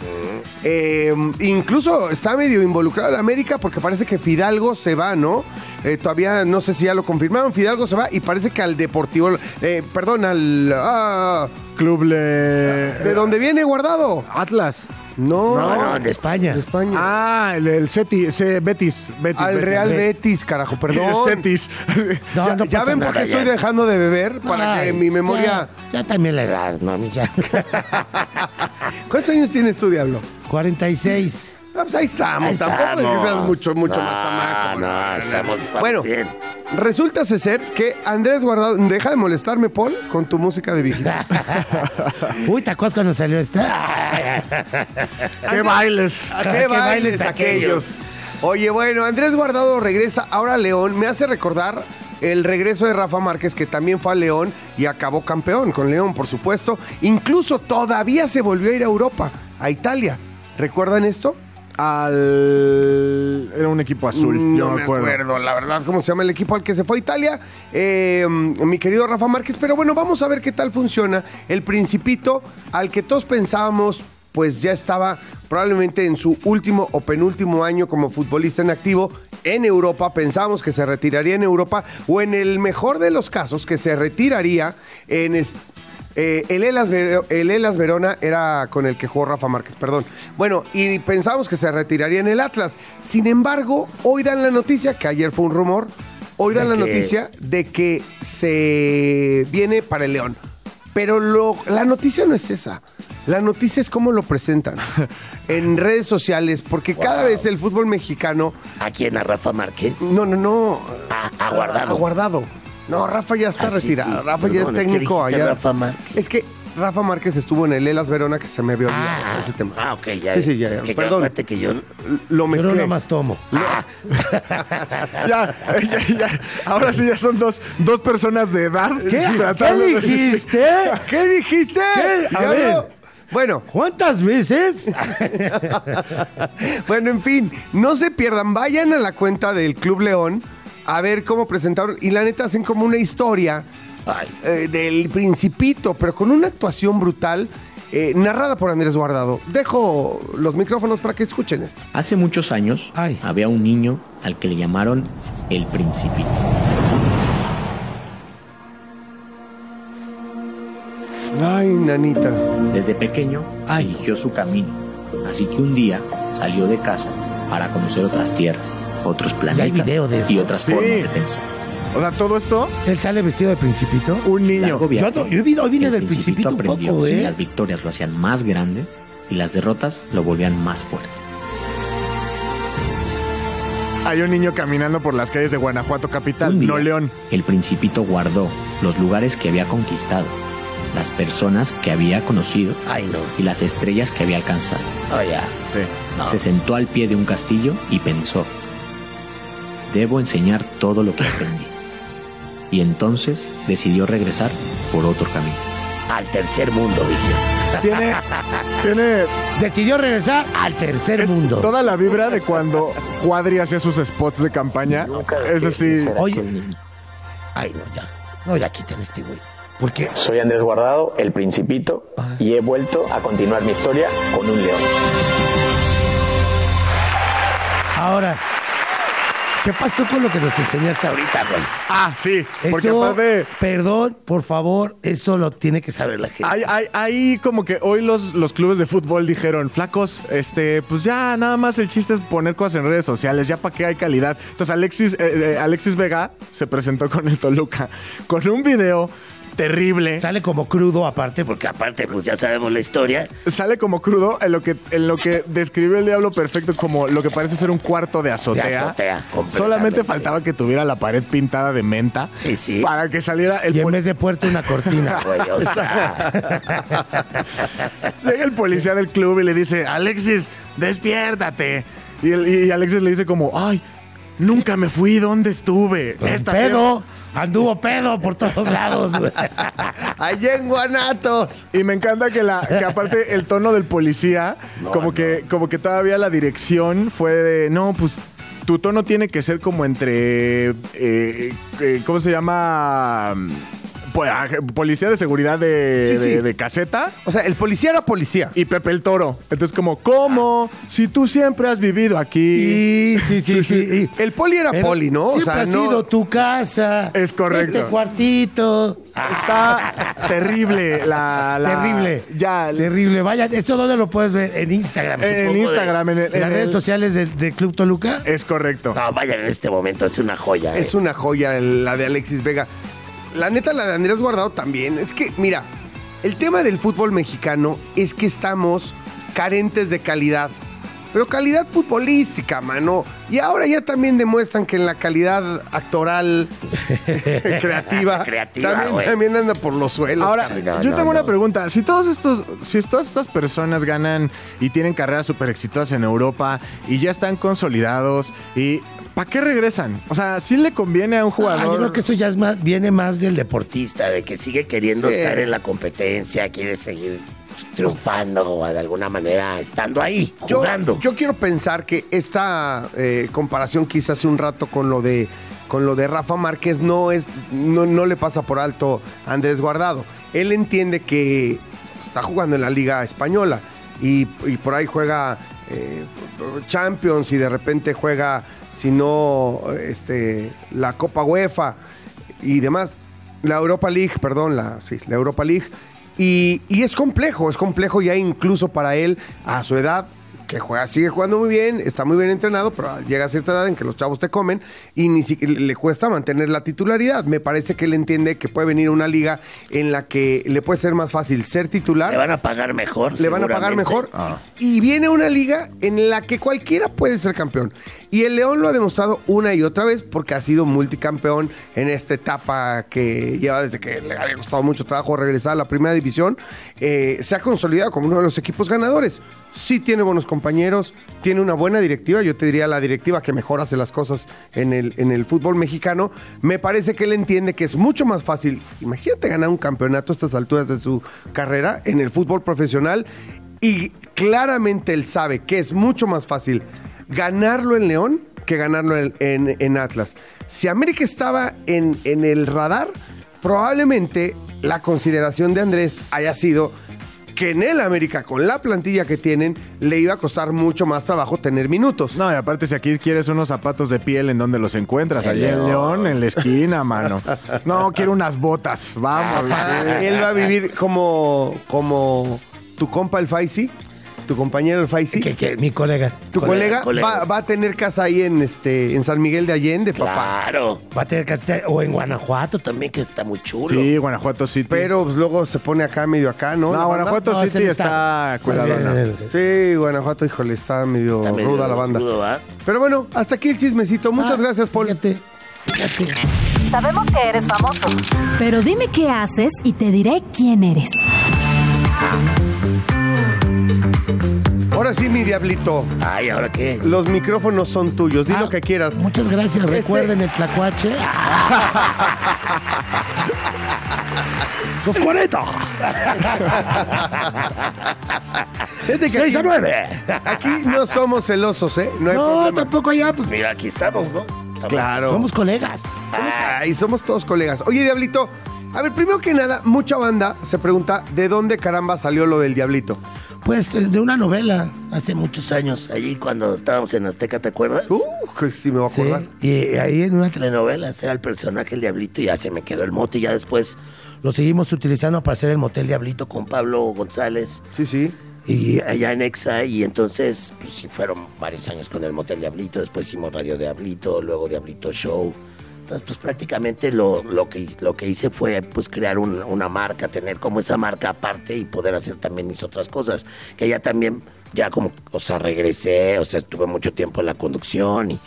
Eh, incluso está medio involucrado el América porque parece que Fidalgo se va, ¿no? Eh, todavía no sé si ya lo confirmaron. Fidalgo se va y parece que al Deportivo, eh, perdón, al... ah, Club Le... ¿De dónde viene guardado? Atlas. No, No, no, de España. de España. Ah, el del Ceti, se- Betis. Betis Al Betis. Real Betis, carajo, perdón. Cetis. No, ya no ya pasa ven por nada, qué estoy dejando de beber para que Ay, mi memoria. Ya, ya también la edad, ¿no? Ya. ¿Cuántos años tienes tú, Diablo? 46. Ah, pues ahí estamos, Ahí tampoco es que seas estamos. mucho, mucho No, más chamaco. no, estamos Bueno, bien. resulta ser que Andrés Guardado, deja de molestarme, Paul, con tu música de vigilancia. Uy, ¿te acuerdas cuando salió esta? ¡Qué bailes! ¿A qué bailes aquellos? Oye, bueno, Andrés Guardado regresa ahora a León. Me hace recordar el regreso de Rafa Márquez, que también fue a León y acabó campeón con León, por supuesto. Incluso todavía se volvió a ir a Europa, a Italia. ¿Recuerdan esto? Al... Era un equipo azul, Mm, yo no me acuerdo. la verdad, cómo se llama el equipo al que se fue a Italia. Eh, mi querido Rafa Márquez. Pero bueno, vamos a ver qué tal funciona el Principito, al que todos pensábamos, pues ya estaba probablemente en su último o penúltimo año como futbolista en activo en Europa. Pensábamos que se retiraría en Europa o en el mejor de los casos, que se retiraría en. Eh, el, Elas Ver- el Elas Verona era con el que jugó Rafa Márquez, perdón. Bueno, y pensábamos que se retiraría en el Atlas. Sin embargo, hoy dan la noticia, que ayer fue un rumor, hoy dan ¿De la noticia de que se viene para el León. Pero lo- la noticia no es esa. La noticia es cómo lo presentan en redes sociales, porque cada vez el fútbol mexicano... ¿A quién? ¿A Rafa Márquez? No, no, no. Ah, aguardado. Aguardado. No, Rafa ya está Ah, retirado. sí. Rafa ya es es que técnico dijiste allá. Rafa Márquez. Es que Rafa Márquez estuvo en el Elas Verona que se me olvidado Ah, ese tema. ah, ok, ya. Sí, sí, ya. Es que Perdón. acuérdate que yo... Lo Yo mezclé. no nada más tomo. Ya, ya, ya. Ahora sí ya son dos, dos personas de edad. ¿Qué? tratando ¿Qué de- dijiste? ¿Qué dijiste? ¿Qué? A ver. no. Bueno, ¿Cuántas veces? bueno, en fin, no se pierdan, vayan a la cuenta del Club León a ver cómo presentaron y la neta hacen como una historia eh, del Principito, pero con una actuación brutal eh, narrada por Andrés Guardado. Dejo los micrófonos para que escuchen esto. Hace muchos años Ay. había un niño al que le llamaron el Principito. Ay, nanita. Desde pequeño Ay. eligió su camino, así que un día salió de casa para conocer otras tierras, otros planetas video de y otras Sí. formas de pensar. O sea, todo esto, Él sale vestido de principito. un niño. Viaje, Yo vine- hoy vine el del Principito un aprendió poco, si ¿eh? las victorias lo hacían más grande y las derrotas lo volvían más fuerte. Hay un niño caminando por las calles de Guanajuato capital, Un día, no León. El principito guardó los lugares que había conquistado, las personas que había conocido ay, no. y las estrellas que había alcanzado. Oh, ya. Sí. No. Se sentó al pie de un castillo y pensó, debo enseñar todo lo que aprendí. Y entonces decidió regresar por otro camino. Al tercer mundo, dice. Tiene, tiene Decidió regresar al tercer es mundo. toda la vibra de cuando Cuadri hacía sus spots de campaña. Es así. Oye. Ay, no, ya. No, ya quiten este güey. Porque Soy Andrés Guardado, el Principito, y he vuelto a continuar mi historia con un león. ahora, ¿qué pasó con lo que nos enseñaste ahorita, güey? Ah, sí. Porque Eso, aparte. perdón, por favor, eso lo tiene que saber la gente. Hay, hay, hay como que hoy los, los clubes de fútbol dijeron, flacos, este, pues ya nada más el chiste es poner cosas en redes sociales, ya para qué hay calidad. Entonces Alexis, eh, eh, Alexis Vega se presentó con el Toluca con un video terrible. Sale como crudo aparte, porque aparte, pues ya sabemos la historia. Sale como crudo en lo que, en lo que describió el diablo perfecto como lo que parece ser un cuarto de azotea. De azotea, completamente. Solamente faltaba que tuviera la pared pintada de menta. Sí, sí. Para que saliera el y en vez de puerta una cortina. Güey, o sea, Llega el policía del club y le dice, Alexis, despiértate. Y, el- y Alexis le dice como, ay, nunca me fui, ¿dónde estuve? Esta pedo, anduvo pedo por todos lados. güey. Allá en Guanatos. Y me encanta que la que aparte el tono del policía, No, como no. que como que todavía la dirección fue de no, pues tu tono tiene que ser como entre eh, eh, ¿cómo se llama? Pues, ah, policía de seguridad de, Sí, sí. de- de caseta O sea, el policía era policía. y Pepe el Toro. Entonces como, ¿cómo? Si tú siempre has vivido aquí. Sí, sí, sí, sí. El poli era Pero poli, ¿no? O Siempre sea, ha no. sido tu casa. Es correcto. Este cuartito. Está terrible la, la- Terrible. Ya Terrible. Vaya, ¿eso dónde lo puedes ver? En Instagram. en supongo, Instagram en, el- En las redes el- sociales del de Club Toluca. es correcto. no, vaya, en este momento es una joya. Es eh. una joya la de Alexis Vega. La neta, la de Andrés Guardado también. Es que, mira, el tema del fútbol mexicano es que estamos carentes de calidad. Pero calidad futbolística, mano. Y ahora ya también demuestran que en la calidad actoral, creativa, Creativa, también, anda por los suelos. Ahora, no, yo no, tengo una pregunta. Si todos estos, si todas estas personas ganan y tienen carreras súper exitosas en Europa y ya están consolidados y ¿para qué regresan? O sea, ¿sí le conviene a un Ah, jugador? yo creo que eso ya es más, viene más del deportista. de que sigue queriendo Sí. estar en la competencia, quiere seguir triunfando o de alguna manera estando ahí, Yo, jugando. yo quiero pensar que esta eh, comparación que hice hace un rato con lo de con lo de Rafa Márquez no es no, no le pasa por alto a Andrés Guardado. Él entiende que está jugando en la Liga Española y, y por ahí juega eh, Champions y de repente juega, si no, este, la Copa UEFA y demás. La Europa League, perdón, la, sí, la Europa League. Y, y es complejo, es complejo ya incluso para él a su edad, que juega, sigue jugando muy bien, está muy bien entrenado, pero llega a cierta edad en que los chavos te comen y ni siquiera le cuesta mantener la titularidad. Me parece que él entiende que puede venir una liga en la que le puede ser más fácil ser titular Le van a pagar mejor. le van a pagar mejor. Y viene una liga en la que cualquiera puede ser campeón. Y el León lo ha demostrado una y otra vez porque ha sido multicampeón en esta etapa que lleva desde que le había costado mucho trabajo regresar a la primera división. Eh, se ha consolidado como uno de los equipos ganadores. Sí tiene buenos compañeros, tiene una buena directiva. Yo te diría la directiva que mejor hace las cosas en el, en el fútbol mexicano. Me parece que él entiende que es mucho más fácil. Imagínate ganar un campeonato a estas alturas de su carrera en el fútbol profesional y claramente él sabe que es mucho más fácil ganarlo en León que ganarlo en, en- en Atlas. Si América estaba en, en el radar, probablemente la consideración de Andrés haya sido que en el América, con la plantilla que tienen, le iba a costar mucho más trabajo tener minutos. No, y aparte si aquí quieres unos zapatos de piel, ¿en dónde los encuentras? En Allí en León. León, en la esquina, mano. No, quiero unas botas. Vamos. Ah, Él va a vivir como, como tu compa el Faisy, tu compañero el Faisy. Que, que mi colega. Tu Colega, colega, va, a tener casa ahí en este en San Miguel de Allende, papá. Claro. Va a tener estar, o en Guanajuato. También que está muy chulo. Sí, Guanajuato City. Pero pues, luego se pone acá medio acá, ¿no? no. Guanajuato No, City está estado. cuidadona. Eh, Sí, Guanajuato, híjole, está medio, Está medio ruda la banda. Pero bueno, hasta aquí el chismecito. Muchas Ah, gracias, Paul. Fíjate, fíjate. Sabemos que eres famoso. Pero dime qué haces y te diré quién eres. Ahora sí, mi diablito. Ay, ¿ahora qué? Los micrófonos son tuyos. Di Ah, lo que quieras. Muchas gracias. Este- Recuerden el tlacuache. Los 40. Fíjate que 6 a aquí, 9. aquí no somos celosos, ¿eh? No hay No, problema. tampoco allá. Pues, Mira, aquí estamos, ¿no? Estamos- Claro. somos colegas. Somos, ay, somos todos colegas. Oye, Diablito, a ver, primero que nada, mucha banda se pregunta de dónde caramba salió lo del Diablito. Pues de una novela hace muchos años. Allí cuando estábamos en Azteca, ¿te acuerdas? Uh, que sí me voy a Sí, acordar. y ahí en una Telenovelas, era el personaje el Diablito y ya se me quedó el mote y ya después lo seguimos utilizando para hacer el motel Diablito con Pablo González Sí, sí. y allá en Exa y entonces pues sí fueron varios años con el Motel Diablito, después hicimos Radio Diablito, luego Diablito Show, Entonces, pues prácticamente lo, lo, que, lo que hice fue pues crear un- una marca, tener como esa marca aparte y poder hacer también mis otras cosas. Que ya también, ya como, o sea, regresé, o sea, estuve mucho tiempo en la conducción y,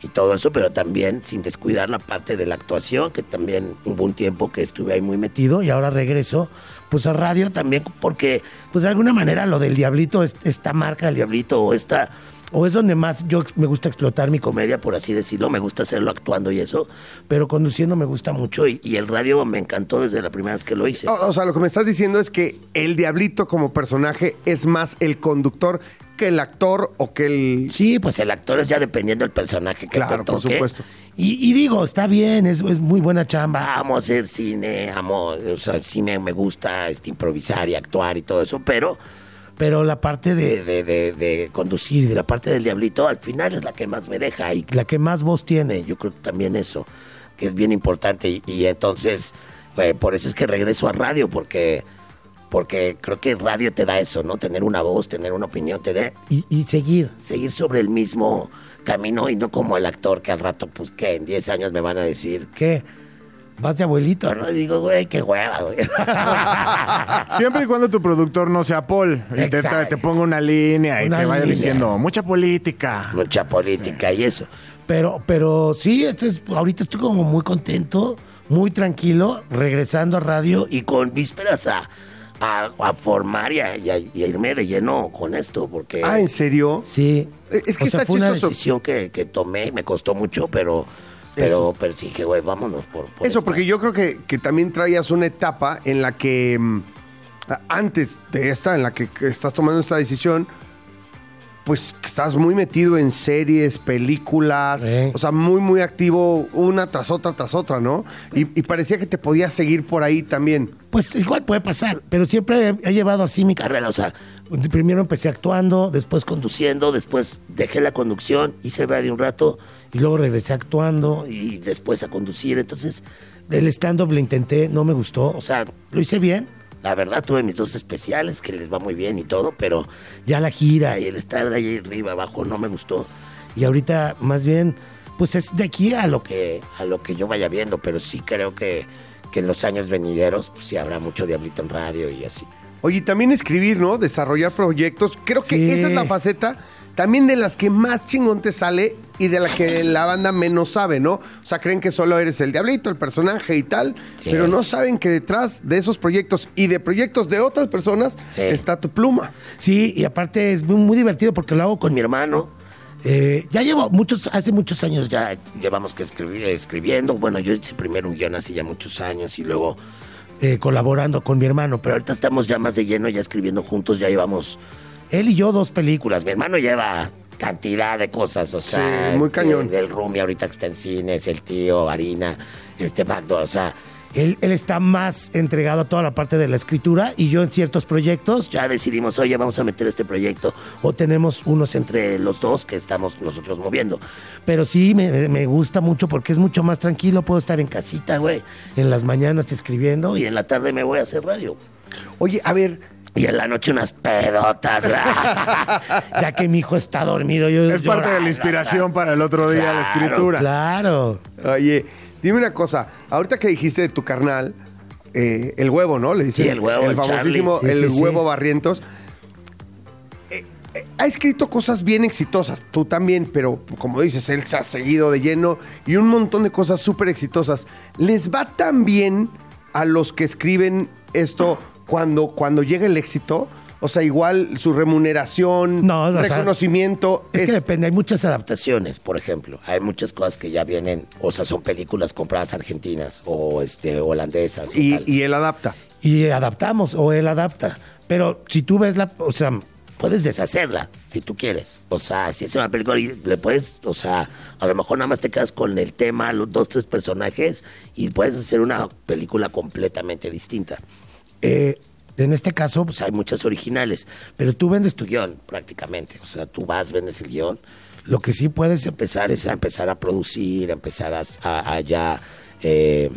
y todo eso, pero también sin descuidar la parte de la actuación, que también hubo un tiempo que estuve ahí muy metido y ahora regreso pues a radio también porque pues de alguna manera lo del Diablito, es- esta marca del Diablito o esta o es donde más yo me gusta explotar mi comedia, por así decirlo, me gusta hacerlo actuando y eso, pero conduciendo me gusta mucho y, y el radio me encantó desde la primera vez que lo hice. O, o sea, lo que me estás diciendo es que el diablito como personaje es más el conductor que el actor o que el... Sí, pues el actor es ya dependiendo del personaje que Claro, te por supuesto. Y, y digo, está bien, es, es muy buena chamba. Amo hacer cine, amo, o sea, sí me, me gusta este, improvisar y actuar y todo eso, pero, pero la parte de, de, de- de conducir de la parte del diablito al final es la que más me deja y la que más voz tiene. Yo creo que también eso, que es bien importante. Y, entonces, eh, por eso es que regreso a radio, porque porque creo que radio te da eso, ¿no? Tener una voz, tener una opinión, te da... Y, seguir, seguir sobre el mismo camino y no como el actor que al rato, pues que en 10 años me van a decir, ¿qué? Vas de abuelito, ¿no? Y digo, güey, qué hueva, güey. Siempre y cuando tu productor no sea Paul y te, Exacto. te ponga una línea y Una te vaya línea. diciendo mucha política. Mucha política y eso. Pero, pero sí, este es- ahorita estoy como muy contento, muy tranquilo, regresando a radio y con vísperas a, a, a formar y a, y a- y a irme de lleno con esto, porque... Ah, ¿en serio? Sí. Eh, es que o sea, está fue una chistoso. decisión que, que tomé, me costó mucho, pero... Pero, pero sí que, güey, vámonos por, por Eso, esta. porque yo creo que, que también traías una etapa en la que mm, a- antes de esta, en la que, estás tomando esta decisión, pues que estás muy metido en series, películas, Sí. o sea, muy, muy activo una tras otra, tras otra, ¿no? Y, y parecía que te podías seguir por ahí también. Pues igual puede pasar, pero siempre he, he llevado así mi carrera. O sea, primero empecé actuando, después conduciendo, después dejé la conducción, hice radio un rato y luego regresé actuando y después a conducir. Entonces, el stand-up lo intenté, no me gustó. O sea, lo hice bien. La verdad, tuve mis dos especiales que les va muy bien y todo, pero ya la gira y el estar ahí arriba, abajo, no me gustó. Y ahorita, más bien, pues es de aquí a lo que, a lo que yo vaya viendo, pero sí creo que, que en los años venideros, pues sí habrá mucho Diablito en radio y así. Oye, y también escribir, ¿no? Desarrollar proyectos. Creo que Sí. esa es la faceta también de las que más chingón te sale y de la que la banda menos sabe, ¿no? O sea, creen que solo eres el diablito, el personaje y tal, Sí. pero no saben que detrás de esos proyectos y de proyectos de otras personas Sí. está tu pluma. Sí, y aparte es muy, muy divertido porque lo hago con mi hermano. Eh, ya llevo muchos, hace muchos años ya llevamos que escribir, escribiendo. Bueno, yo hice primero un guion hace ya muchos años y luego eh, colaborando con mi hermano, pero ahorita estamos ya más de lleno, ya escribiendo juntos, ya llevamos él y yo dos películas. Mi hermano lleva cantidad de cosas, o sea, Sí, muy cañón. de- del Rumi ahorita que está en cines, el tío, Harina, este Magdo, o sea, él, él está más entregado a toda la parte de la escritura y yo en ciertos proyectos ya decidimos, oye, vamos a meter este proyecto o tenemos unos entre los dos que estamos nosotros moviendo. Pero sí, me, me gusta mucho porque es mucho más tranquilo, puedo estar en casita, güey, en las mañanas escribiendo y en la tarde me voy a hacer radio. Oye, a ver, Y en la noche unas pedotas, ya que mi hijo está dormido. Yo Es parte de la inspiración para el otro día, la escritura. Claro. oye, dime una cosa. Ahorita que dijiste de tu carnal, eh, el huevo, ¿no? Le dicen Sí, el huevo, el famosísimo. Sí, el sí, sí. huevo Barrientos. Eh, eh, ha escrito cosas bien exitosas, tú también, pero como dices, él se ha seguido de lleno y un montón de cosas súper exitosas. ¿Les va tan bien a los que escriben esto cuando, cuando llega el éxito? O sea, igual su remuneración, No, o sea, reconocimiento. Es, que depende, hay muchas adaptaciones, por ejemplo. Hay muchas cosas que ya vienen, o sea, son películas compradas argentinas o este holandesas. y, tal. y él adapta. Y adaptamos, o él adapta. Pero si tú ves la, o sea, puedes deshacerla, si tú quieres. O sea, si es una película, y le puedes, o sea, a lo mejor nada más te quedas con el tema, los dos, tres personajes, y puedes hacer una película completamente distinta. Eh, en este caso, pues hay muchas originales, pero tú vendes tu guion prácticamente. O sea, tú vas, vendes el guion. Lo que sí puedes empezar es a empezar a producir, a empezar a, a- ya eh,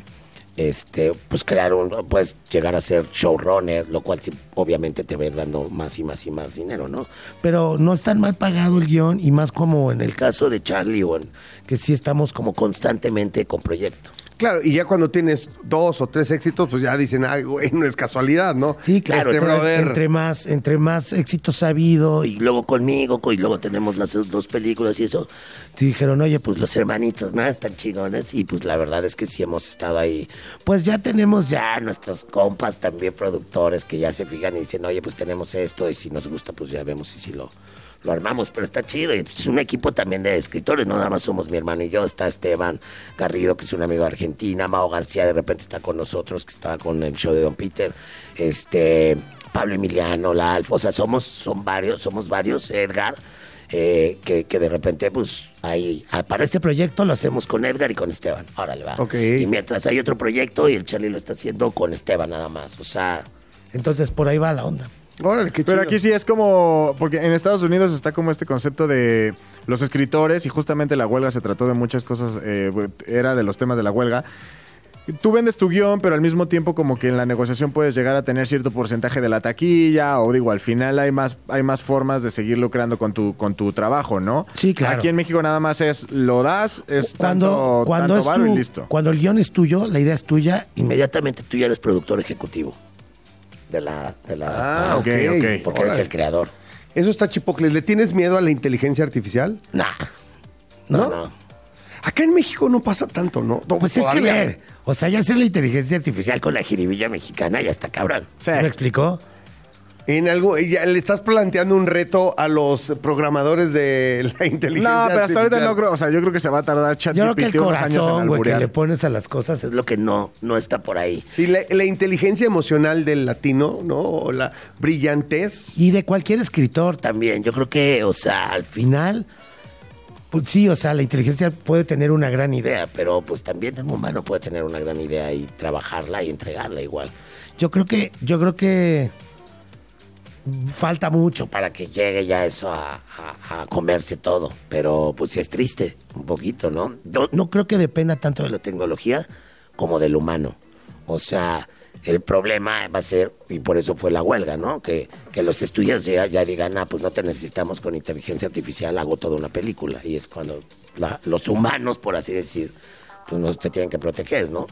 este, pues crear un, puedes llegar a ser showrunner, lo cual sí, obviamente te va dando más y más y más dinero, ¿no? Pero no es tan mal pagado el guion y más como en el caso de Charlie, que sí estamos como constantemente con proyectos. Claro, y ya cuando tienes dos o tres éxitos, pues ya dicen, ay, güey, no es casualidad, ¿no? Sí, claro, Este entonces, brother. entre más, entre más éxitos ha habido y luego conmigo, co- y luego tenemos las dos películas y eso, te dijeron, oye, pues los hermanitos, ¿no? Están chingones y pues la verdad es que sí hemos estado ahí. Pues ya tenemos ya nuestros compas también productores que ya se fijan y dicen, oye, pues tenemos esto y si nos gusta, pues ya vemos si sí lo, lo armamos, pero está chido. Y pues, es un equipo también de escritores, no nada más somos mi hermano y yo. Está Esteban Garrido, que es un amigo de Argentina. Mao García de repente está con nosotros, que está con el show de Don Peter. Este, Pablo Emiliano, la Alfa. O sea, somos, son varios, somos varios, Edgar. eh, que, que de repente, pues, ahí, ah, para este proyecto lo hacemos con Edgar y con Esteban. Órale, va. Ok. Y mientras hay otro proyecto y el Charlie lo está haciendo con Esteban nada más. O sea, entonces por ahí va la onda. Órale, qué Pero chido. aquí sí es como, porque en Estados Unidos está como este concepto de los escritores y justamente la huelga se trató de muchas cosas, eh, era de los temas de la huelga. Tú vendes tu guion, pero al mismo tiempo como que en la negociación puedes llegar a tener cierto porcentaje de la taquilla o digo, al final hay más, hay más formas de seguir lucrando con tu, con tu trabajo, ¿no? Sí, claro. Aquí en México nada más es, lo das, es cuando, tanto, cuando, tanto es tu- y listo. cuando el guion es tuyo, la idea es tuya, inmediatamente tú ya eres productor ejecutivo de la... De la Ah, ah, ok, ok. Porque eres el creador. Eso está chipocles. ¿Le tienes miedo a la inteligencia artificial? Nah. No, ¿No? no. Acá en México no pasa tanto, ¿no? No, Pues es que ver, o sea, ya hacer la inteligencia artificial con la jiribilla mexicana ya está cabrón. Sí. ¿Me explicó? En algo, ya le estás planteando un reto a los programadores de la inteligencia No, pero hasta ahorita no creo, o sea, yo creo que se va a tardar Yo creo que el ChatGPT unos años en corazón, güey, que le pones a las cosas es lo que no, no está por ahí. Sí, la, la inteligencia emocional del latino, ¿no? O la brillantez. Y de cualquier escritor también. Yo creo que, o sea, al final, pues sí, o sea, la inteligencia puede tener una gran idea, pero pues también el humano puede tener una gran idea y trabajarla y entregarla igual. Yo creo que, yo creo que falta mucho para que llegue ya eso a, comerse todo, pero pues sí es triste un poquito, ¿no? ¿no? No creo que dependa tanto de la tecnología como del humano. O sea, el problema va a ser, y por eso fue la huelga, ¿no? Que, que los estudios ya, ya digan, ah, pues no te necesitamos con inteligencia artificial, hago toda una película. Y es cuando la- los humanos, por así decir, pues no te tienen que proteger, ¿no?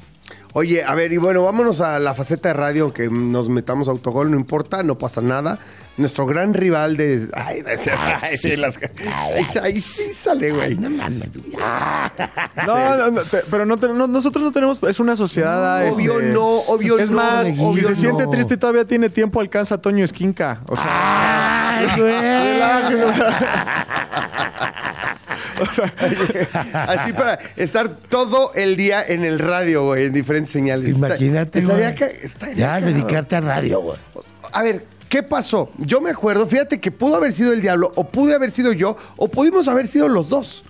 Oye, a ver, y bueno, vámonos a la faceta de radio, aunque nos metamos a autogol, no importa, no pasa nada. Nuestro gran rival de... Ay, ay, Ay, sí, las- Ay, ay, ahí sí sale, Ay, güey. no mames. Ah. No, no, no, te- pero no, te- no- nosotros no tenemos, es una sociedad. No, obvio este, no, obvio Es no, más, Neguillo, si se no. siente triste y todavía tiene tiempo, alcanza a Toño Esquinca. O sea, Ay, güey. relájenos. Así para estar todo el día en el radio, güey, en diferentes señales. Imagínate, Está- estaría güey. ca- estaría Ya, dedicarte a radio, güey. A ver, ¿qué pasó? Yo me acuerdo, fíjate que pudo haber sido el diablo, o pude haber sido yo, o pudimos haber sido los dos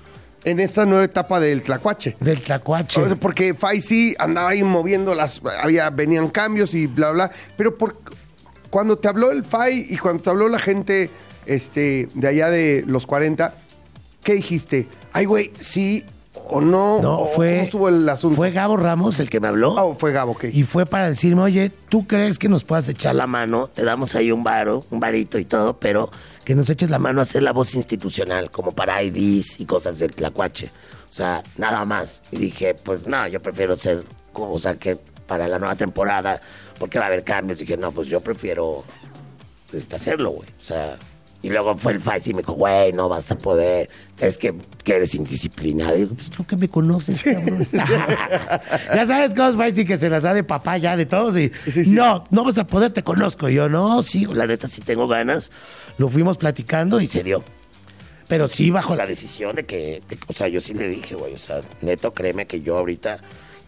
en esta nueva etapa del tlacuache. Del tlacuache. O sea, porque Faisy andaba ahí moviendo las. Había, venían cambios y bla, bla. Pero por, cuando te habló el Fai y cuando te habló la gente este, de allá de los 40, ¿qué dijiste? Ay, güey, sí o no. No, o fue. ¿Cómo estuvo el asunto? Fue Gabo Ramos el que me habló. Ah, fue Gabo, ok. Y fue para decirme, oye, ¿tú crees que nos puedas echar la mano? Te damos ahí un varo, un varito y todo, pero que nos eches la mano a hacer la voz institucional, como para IDs y cosas del tlacuache. O sea, nada más. Y dije, pues no, yo prefiero ser, o sea, que para la nueva temporada, porque va a haber cambios. dije, no, pues yo prefiero este, hacerlo, güey. O sea, y luego fue el Faisy y me dijo, güey, no vas a poder, es que, que eres indisciplinado. Y digo, pues tú que me conoces, cabrón. ya sabes cómo es Faisy que se las da de papá ya de todos y Sí, sí. no, no vas a poder, te conozco. Y yo, no, sí, la neta sí tengo ganas. Lo fuimos platicando y se dio. Pero sí bajo la decisión de que, de- o sea, yo sí le dije, güey, o sea, neto, créeme que yo ahorita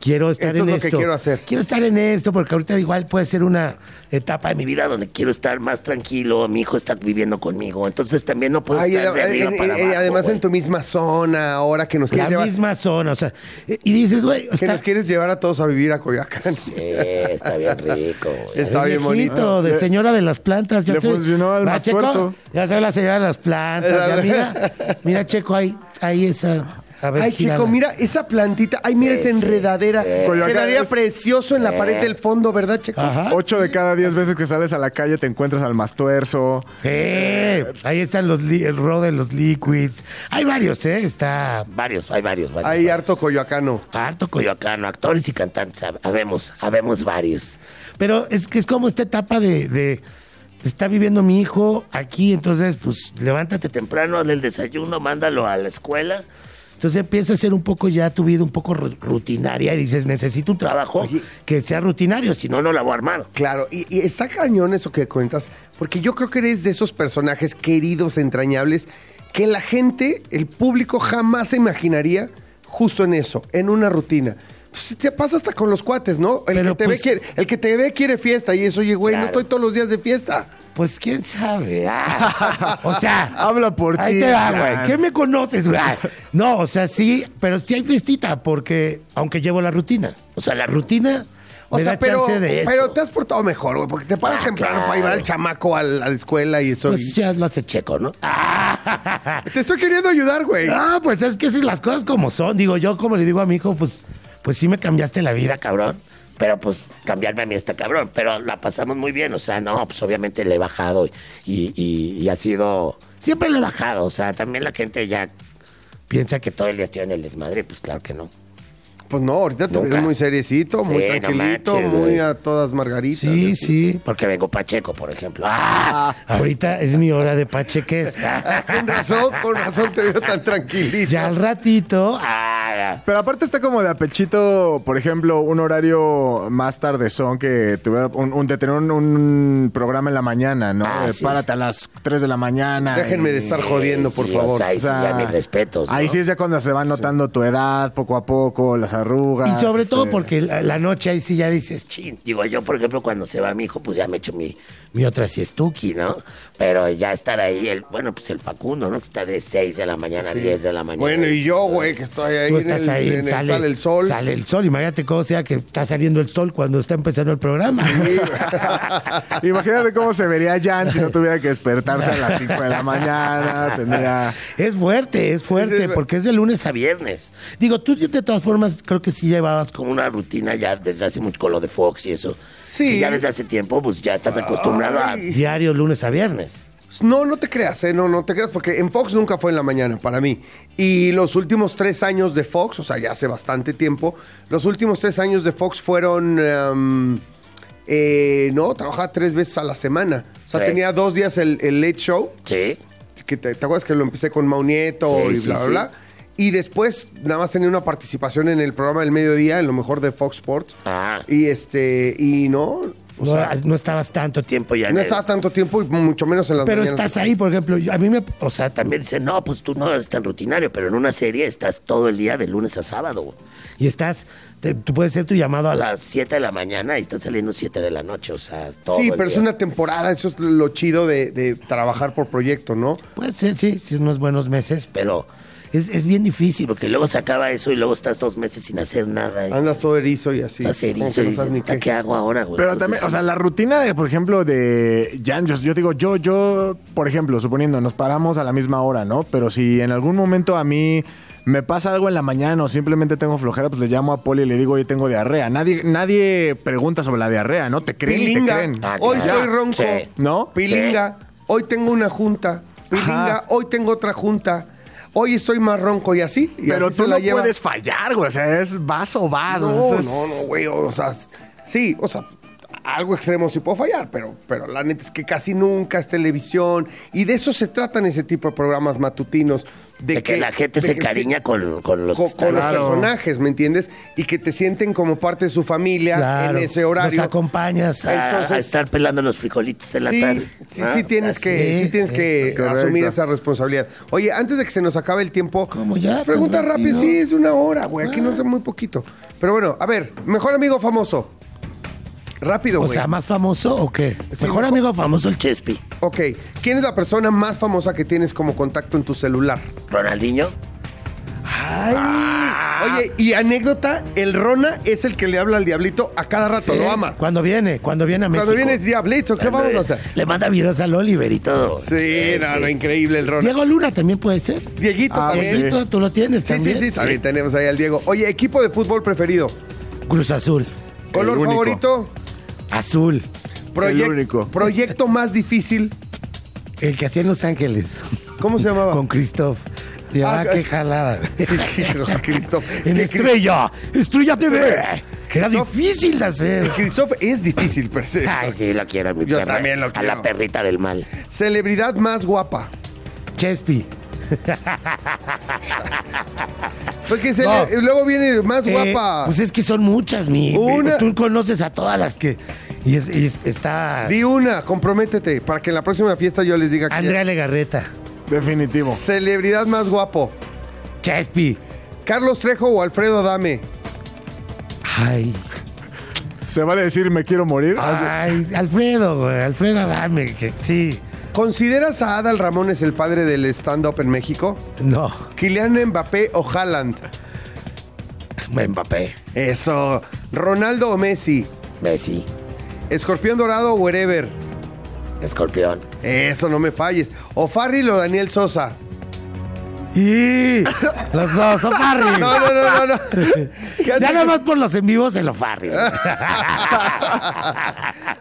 quiero estar Esto en es lo que esto. quiero hacer. Quiero estar en esto porque ahorita igual puede ser una etapa de mi vida donde quiero estar más tranquilo, mi hijo está viviendo conmigo, entonces también no puedo Ay, estar de arriba eh, para abajo, además en tu misma zona, ahora que nos quieres la llevar. misma zona, o sea, y dices, güey, Que está, nos quieres llevar a todos a vivir a Coyoacán. Sí, está bien rico. güey. Está bien bonito. de señora de las plantas. Ya le sé. funcionó al más Checo. Ya soy la señora de las plantas. ya mira, mira, Checo, ahí, ahí esa. A ver, Ay, gírala. chico, mira esa plantita. Ay, mira Sí, esa sí, enredadera. sí. Quedaría Es- precioso en la pared del fondo, ¿verdad, Checo? Ajá. Ocho de cada diez veces que sales a la calle te encuentras al mastuerzo. Sí, ahí están los li- el ro de los liquids. Hay varios, ¿eh? Está Varios, hay varios. varios Hay varios. harto coyoacano. Harto coyoacano, actores y cantantes, hab- habemos, habemos varios. Pero es que es como esta etapa de, de- está viviendo mi hijo aquí, entonces pues Levántate temprano, hazle el desayuno, mándalo a la escuela. Entonces empieza a ser un poco ya tu vida un poco ru- rutinaria y dices, necesito un trabajo Oye. que sea rutinario, si Si no, no la voy a armar. Claro, y, y está cañón eso que cuentas, porque yo creo que eres de esos personajes queridos, entrañables, que la gente, el público jamás se imaginaría justo en eso, en una rutina. Pues, te pasa hasta con los cuates, ¿no? El, Pero, que te pues- ve quiere, el que te ve quiere fiesta y eso, oye, güey, no estoy todos los días de fiesta. Pues quién sabe. Ah, o sea, Habla por ahí ti, te va, güey. ¿Qué me conoces, güey? Ah, No, o sea, sí, pero sí hay fiestita, porque aunque llevo la rutina. O sea, la rutina O sea, pero, pero te has portado mejor, güey, porque te paras Ah, temprano claro. para llevar al chamaco a la escuela y eso. Pues ya lo hace checo, ¿no? Te estoy queriendo ayudar, güey. Ah, pues es que esas las cosas como son. Digo, yo como le digo a mi hijo, pues, pues sí me cambiaste la vida, cabrón. Pero pues cambiarme a mí está cabrón. Pero la pasamos muy bien. O sea, no, pues obviamente le he bajado y, y, y ha sido. Siempre le he bajado. O sea, también la gente ya piensa que todo el día estoy en el desmadre. Pues claro que no. Pues no, ahorita te Nunca. ves muy seriecito, muy no tranquilito, manches, muy a todas margaritas. Sí, sí. Porque vengo Pacheco, por ejemplo. ¡Ah! Ahorita es mi hora de pacheques. Con razón, con razón te veo tan tranquilito. Ya al ratito. ¡Ah! Pero aparte está como de apechito, por ejemplo, un horario más tarde son que tuviera un, un- de tener un, un programa en la mañana, ¿no? Ah, sí. Párate a las 3 de la mañana. Déjenme y- de estar jodiendo, por sí, favor. O sea, ahí o sí, sea, ya mis respetos. ¿no? Ahí sí es ya cuando se va notando tu edad, poco a poco, las arrugas. Y sobre todo este, porque la, la noche ahí sí ya dices, chin. Digo, yo, por ejemplo, cuando se va mi hijo, pues ya me echo mi, mi otra siestuki, ¿no? Pero ya estar ahí, el, bueno, pues el Facundo, ¿no? Que está de 6 de la mañana a 10 de la mañana. Bueno, y yo, güey, que estoy ahí En estás el, ahí, en el- sale, el sol. Sale el sol. Imagínate cómo sea que está saliendo el sol cuando está empezando el programa. Imagínate cómo se vería Jan si no tuviera que despertarse a las 5 de la mañana. Tendría. Es fuerte, es fuerte, porque es de lunes a viernes. Digo, tú de todas formas creo que sí llevabas como una rutina ya desde hace mucho con lo de Fox y eso. Sí. Que ya desde hace tiempo, pues ya estás acostumbrado a... Diario lunes a viernes. No, no te creas, ¿eh? No, no te creas, porque en Fox nunca fue en la mañana para mí. Y los últimos tres años de Fox, o sea, ya hace bastante tiempo, los últimos tres años de Fox fueron, eh, no, trabajaba tres veces a la semana. O sea, Tres. tenía dos días el, el Late Show, Sí. que te, ¿te acuerdas que lo empecé con Maunieto Sí, y sí, bla, bla, sí. bla? Y después nada más tenía una participación en el programa del mediodía, en lo mejor de Fox Sports. Ah. Y este, y no, o No, sea, no estabas tanto tiempo. Ya. en no el- estaba tanto tiempo y mucho menos en las Pero mañanas. estás ahí, por ejemplo, yo- a mí me... O sea, también dicen, no, pues tú no eres tan rutinario, pero en una serie estás todo el día de lunes a sábado. Y estás... te- tú puedes ser tu llamado a A la... las 7 de la mañana y estás saliendo 7 de la noche, o sea, todo Sí, el pero es una temporada, eso es lo chido de, de trabajar por proyecto, ¿no? Puede ser, sí, sí, unos buenos meses, pero es, es bien difícil. Porque luego se acaba eso y luego estás dos meses sin hacer nada. y Andas todo erizo y así. estás erizo y no sabes ni dices, qué. ¿qué hago ahora, güey? Pero Entonces, también, o sea, la rutina de, por ejemplo, de Jan, yo, yo digo, yo, yo, por ejemplo, suponiendo, nos paramos a la misma hora, ¿no? Pero si en algún momento a mí me pasa algo en la mañana o simplemente tengo flojera, pues le llamo a Poli y le digo, oye, tengo diarrea. Nadie, nadie pregunta sobre la diarrea, ¿no? Te creen te Pilinga, creen. Ah, hoy claro. estoy ronco. Sí. ¿No? Pilinga, hoy tengo una junta. Pilinga, Ajá. hoy tengo otra junta. Hoy estoy más ronco y así. y Pero así tú se la no lleva. puedes fallar, güey. O sea, es vas o vas. No, o sea, es- no, no, güey. O sea, sí, o sea, algo extremo sí puedo fallar, pero, pero la neta es que casi nunca es televisión. Y de eso se tratan ese tipo de programas matutinos. De, De que la gente se que cariña con, con los con, que con los personajes, ¿me entiendes? Y que te sienten como parte de su familia Claro, en ese horario. Nos acompañas. A- Entonces- a estar pelando los frijolitos de la sí, tarde. sí, Ah, sí tienes sea, que, sí, sí tienes sí, que es correcto. asumir esa responsabilidad. Oye, antes de que se nos acabe el tiempo, ¿Cómo ya? pregunta ¿Tan rápida, rápido? sí, es de una hora, güey. Aquí no es muy poquito. Pero bueno, a ver, mejor amigo famoso. Rápido, O güey. sea, ¿más famoso o qué? Sí, Mejor mejor- amigo famoso el Chespi. Ok, ¿quién es la persona más famosa que tienes como contacto en tu celular? Ronaldinho. Ay, Oye, y anécdota, el Rona es el que le habla al diablito a cada rato, Sí, lo ama. Cuando viene, cuando viene a México. Cuando viene diablito, ¿qué vamos a hacer? Le manda videos al Oliver y todo. Sí, no, no, increíble el Rona. Diego Luna también puede ser. Dieguito Ah, también. Dieguito, tú lo tienes Sí, también. sí, sí, también tenemos ahí al Diego. Oye, equipo de fútbol preferido. Cruz Azul. Color único. favorito. Azul. Proyec- El único. Proyecto más difícil. El que hacía en Los Ángeles. ¿Cómo se llamaba? Con Christoph. Se Ah, qué jalada. Sí, Cristof. En Estrella. Estrella TV. Que era Christoph. difícil de hacer. Cristof es difícil, per se. Ay, sí, lo quiero a mi Yo perra. también lo A quiero. la perrita del mal. Celebridad más guapa. Chespi. Porque se No. le- luego viene más Eh, guapa. pues es que son muchas, mi. Una- Tú conoces a todas las que. Y, es- y es- está. Di una, comprométete, para que en la próxima fiesta yo les diga que Andrea Legarreta. Definitivo. Celebridad más guapo. Chespi. Carlos Trejo o Alfredo Adame. Ay. ¿Se vale decir me quiero morir? Ay, Alfredo, güey. Alfredo, dame. Que, sí. ¿Consideras a Adal Ramones el padre del stand-up en México? No. Kylian Mbappé o Haaland. Mbappé. Eso. Ronaldo o Messi. Messi. Escorpión Dorado o Wherever. Escorpión. Eso, no me falles. O Farril o Daniel Sosa. Y los dos, Ofarri. No, no, no, no. no. Ya nada más por los en vivos el Ofarri.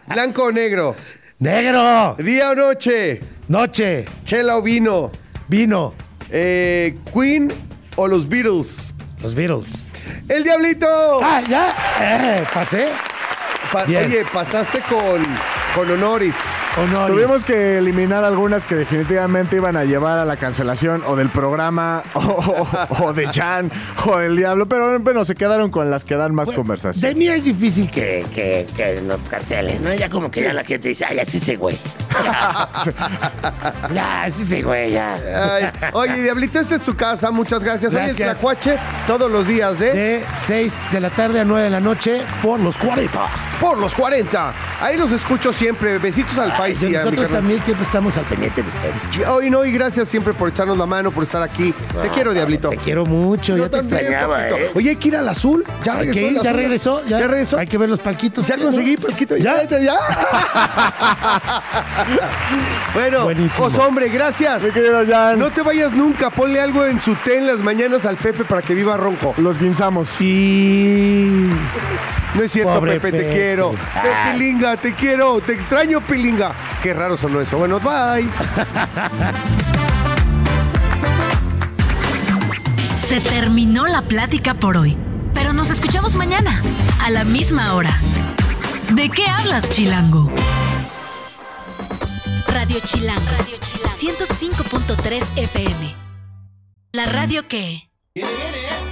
Blanco o negro. Negro. Día o noche. Noche. Chela o vino. Vino. Eh, Queen o los Beatles. Los Beatles. El Diablito. Ah, ya. Eh, pasé. Pa- bien. Oye, pasaste con, con honoris. Honoris. Tuvimos que eliminar algunas que definitivamente iban a llevar a la cancelación o del programa o, o- o de Jan o del Diablo, pero bueno, se quedaron con las que dan más conversación. De mí es difícil que, que, que nos cancelen, ¿no? Ya como que ya la gente dice, ay, así se güey. ya, así se güey, ya. Ay, oye, Diablito, esta es tu casa. Muchas gracias. Hoy es Gracias. Tlacuache todos los días, ¿eh? De 6 de la tarde a 9 de la noche por los 40. Por los 40. Ahí los escucho siempre. Besitos al Mi nosotros también siempre estamos al pendiente de ustedes. Hoy no, y gracias siempre por echarnos la mano, por estar aquí. te quiero, Diablito. Te quiero mucho, Yo ya te extrañaba, papito. ¿eh? Oye, hay que ir al azul. Ya regresó. ir, ya azul. regresó, ya, ¿Ya regresó. Hay que ver los palquitos. Ya conseguí, Palquito. Ya. ¿Ya? ya. bueno, Buenísimo. os hombre, gracias. Mi querido Jan, No te vayas nunca. Ponle algo en su té en las mañanas al Pepe para que viva ronco. los guinzamos. Sí. No es cierto, Pobre Pepe, te Pepe. quiero. Ah. Pilinga, te quiero. Te extraño, Pilinga. Qué raro sonó eso. Bueno, bye. Se terminó la plática por hoy, pero nos escuchamos mañana, a la misma hora. ¿De qué hablas, Chilango? Radio Chilán. Radio Chilán. 105.3 FM. La radio que... Viene, viene.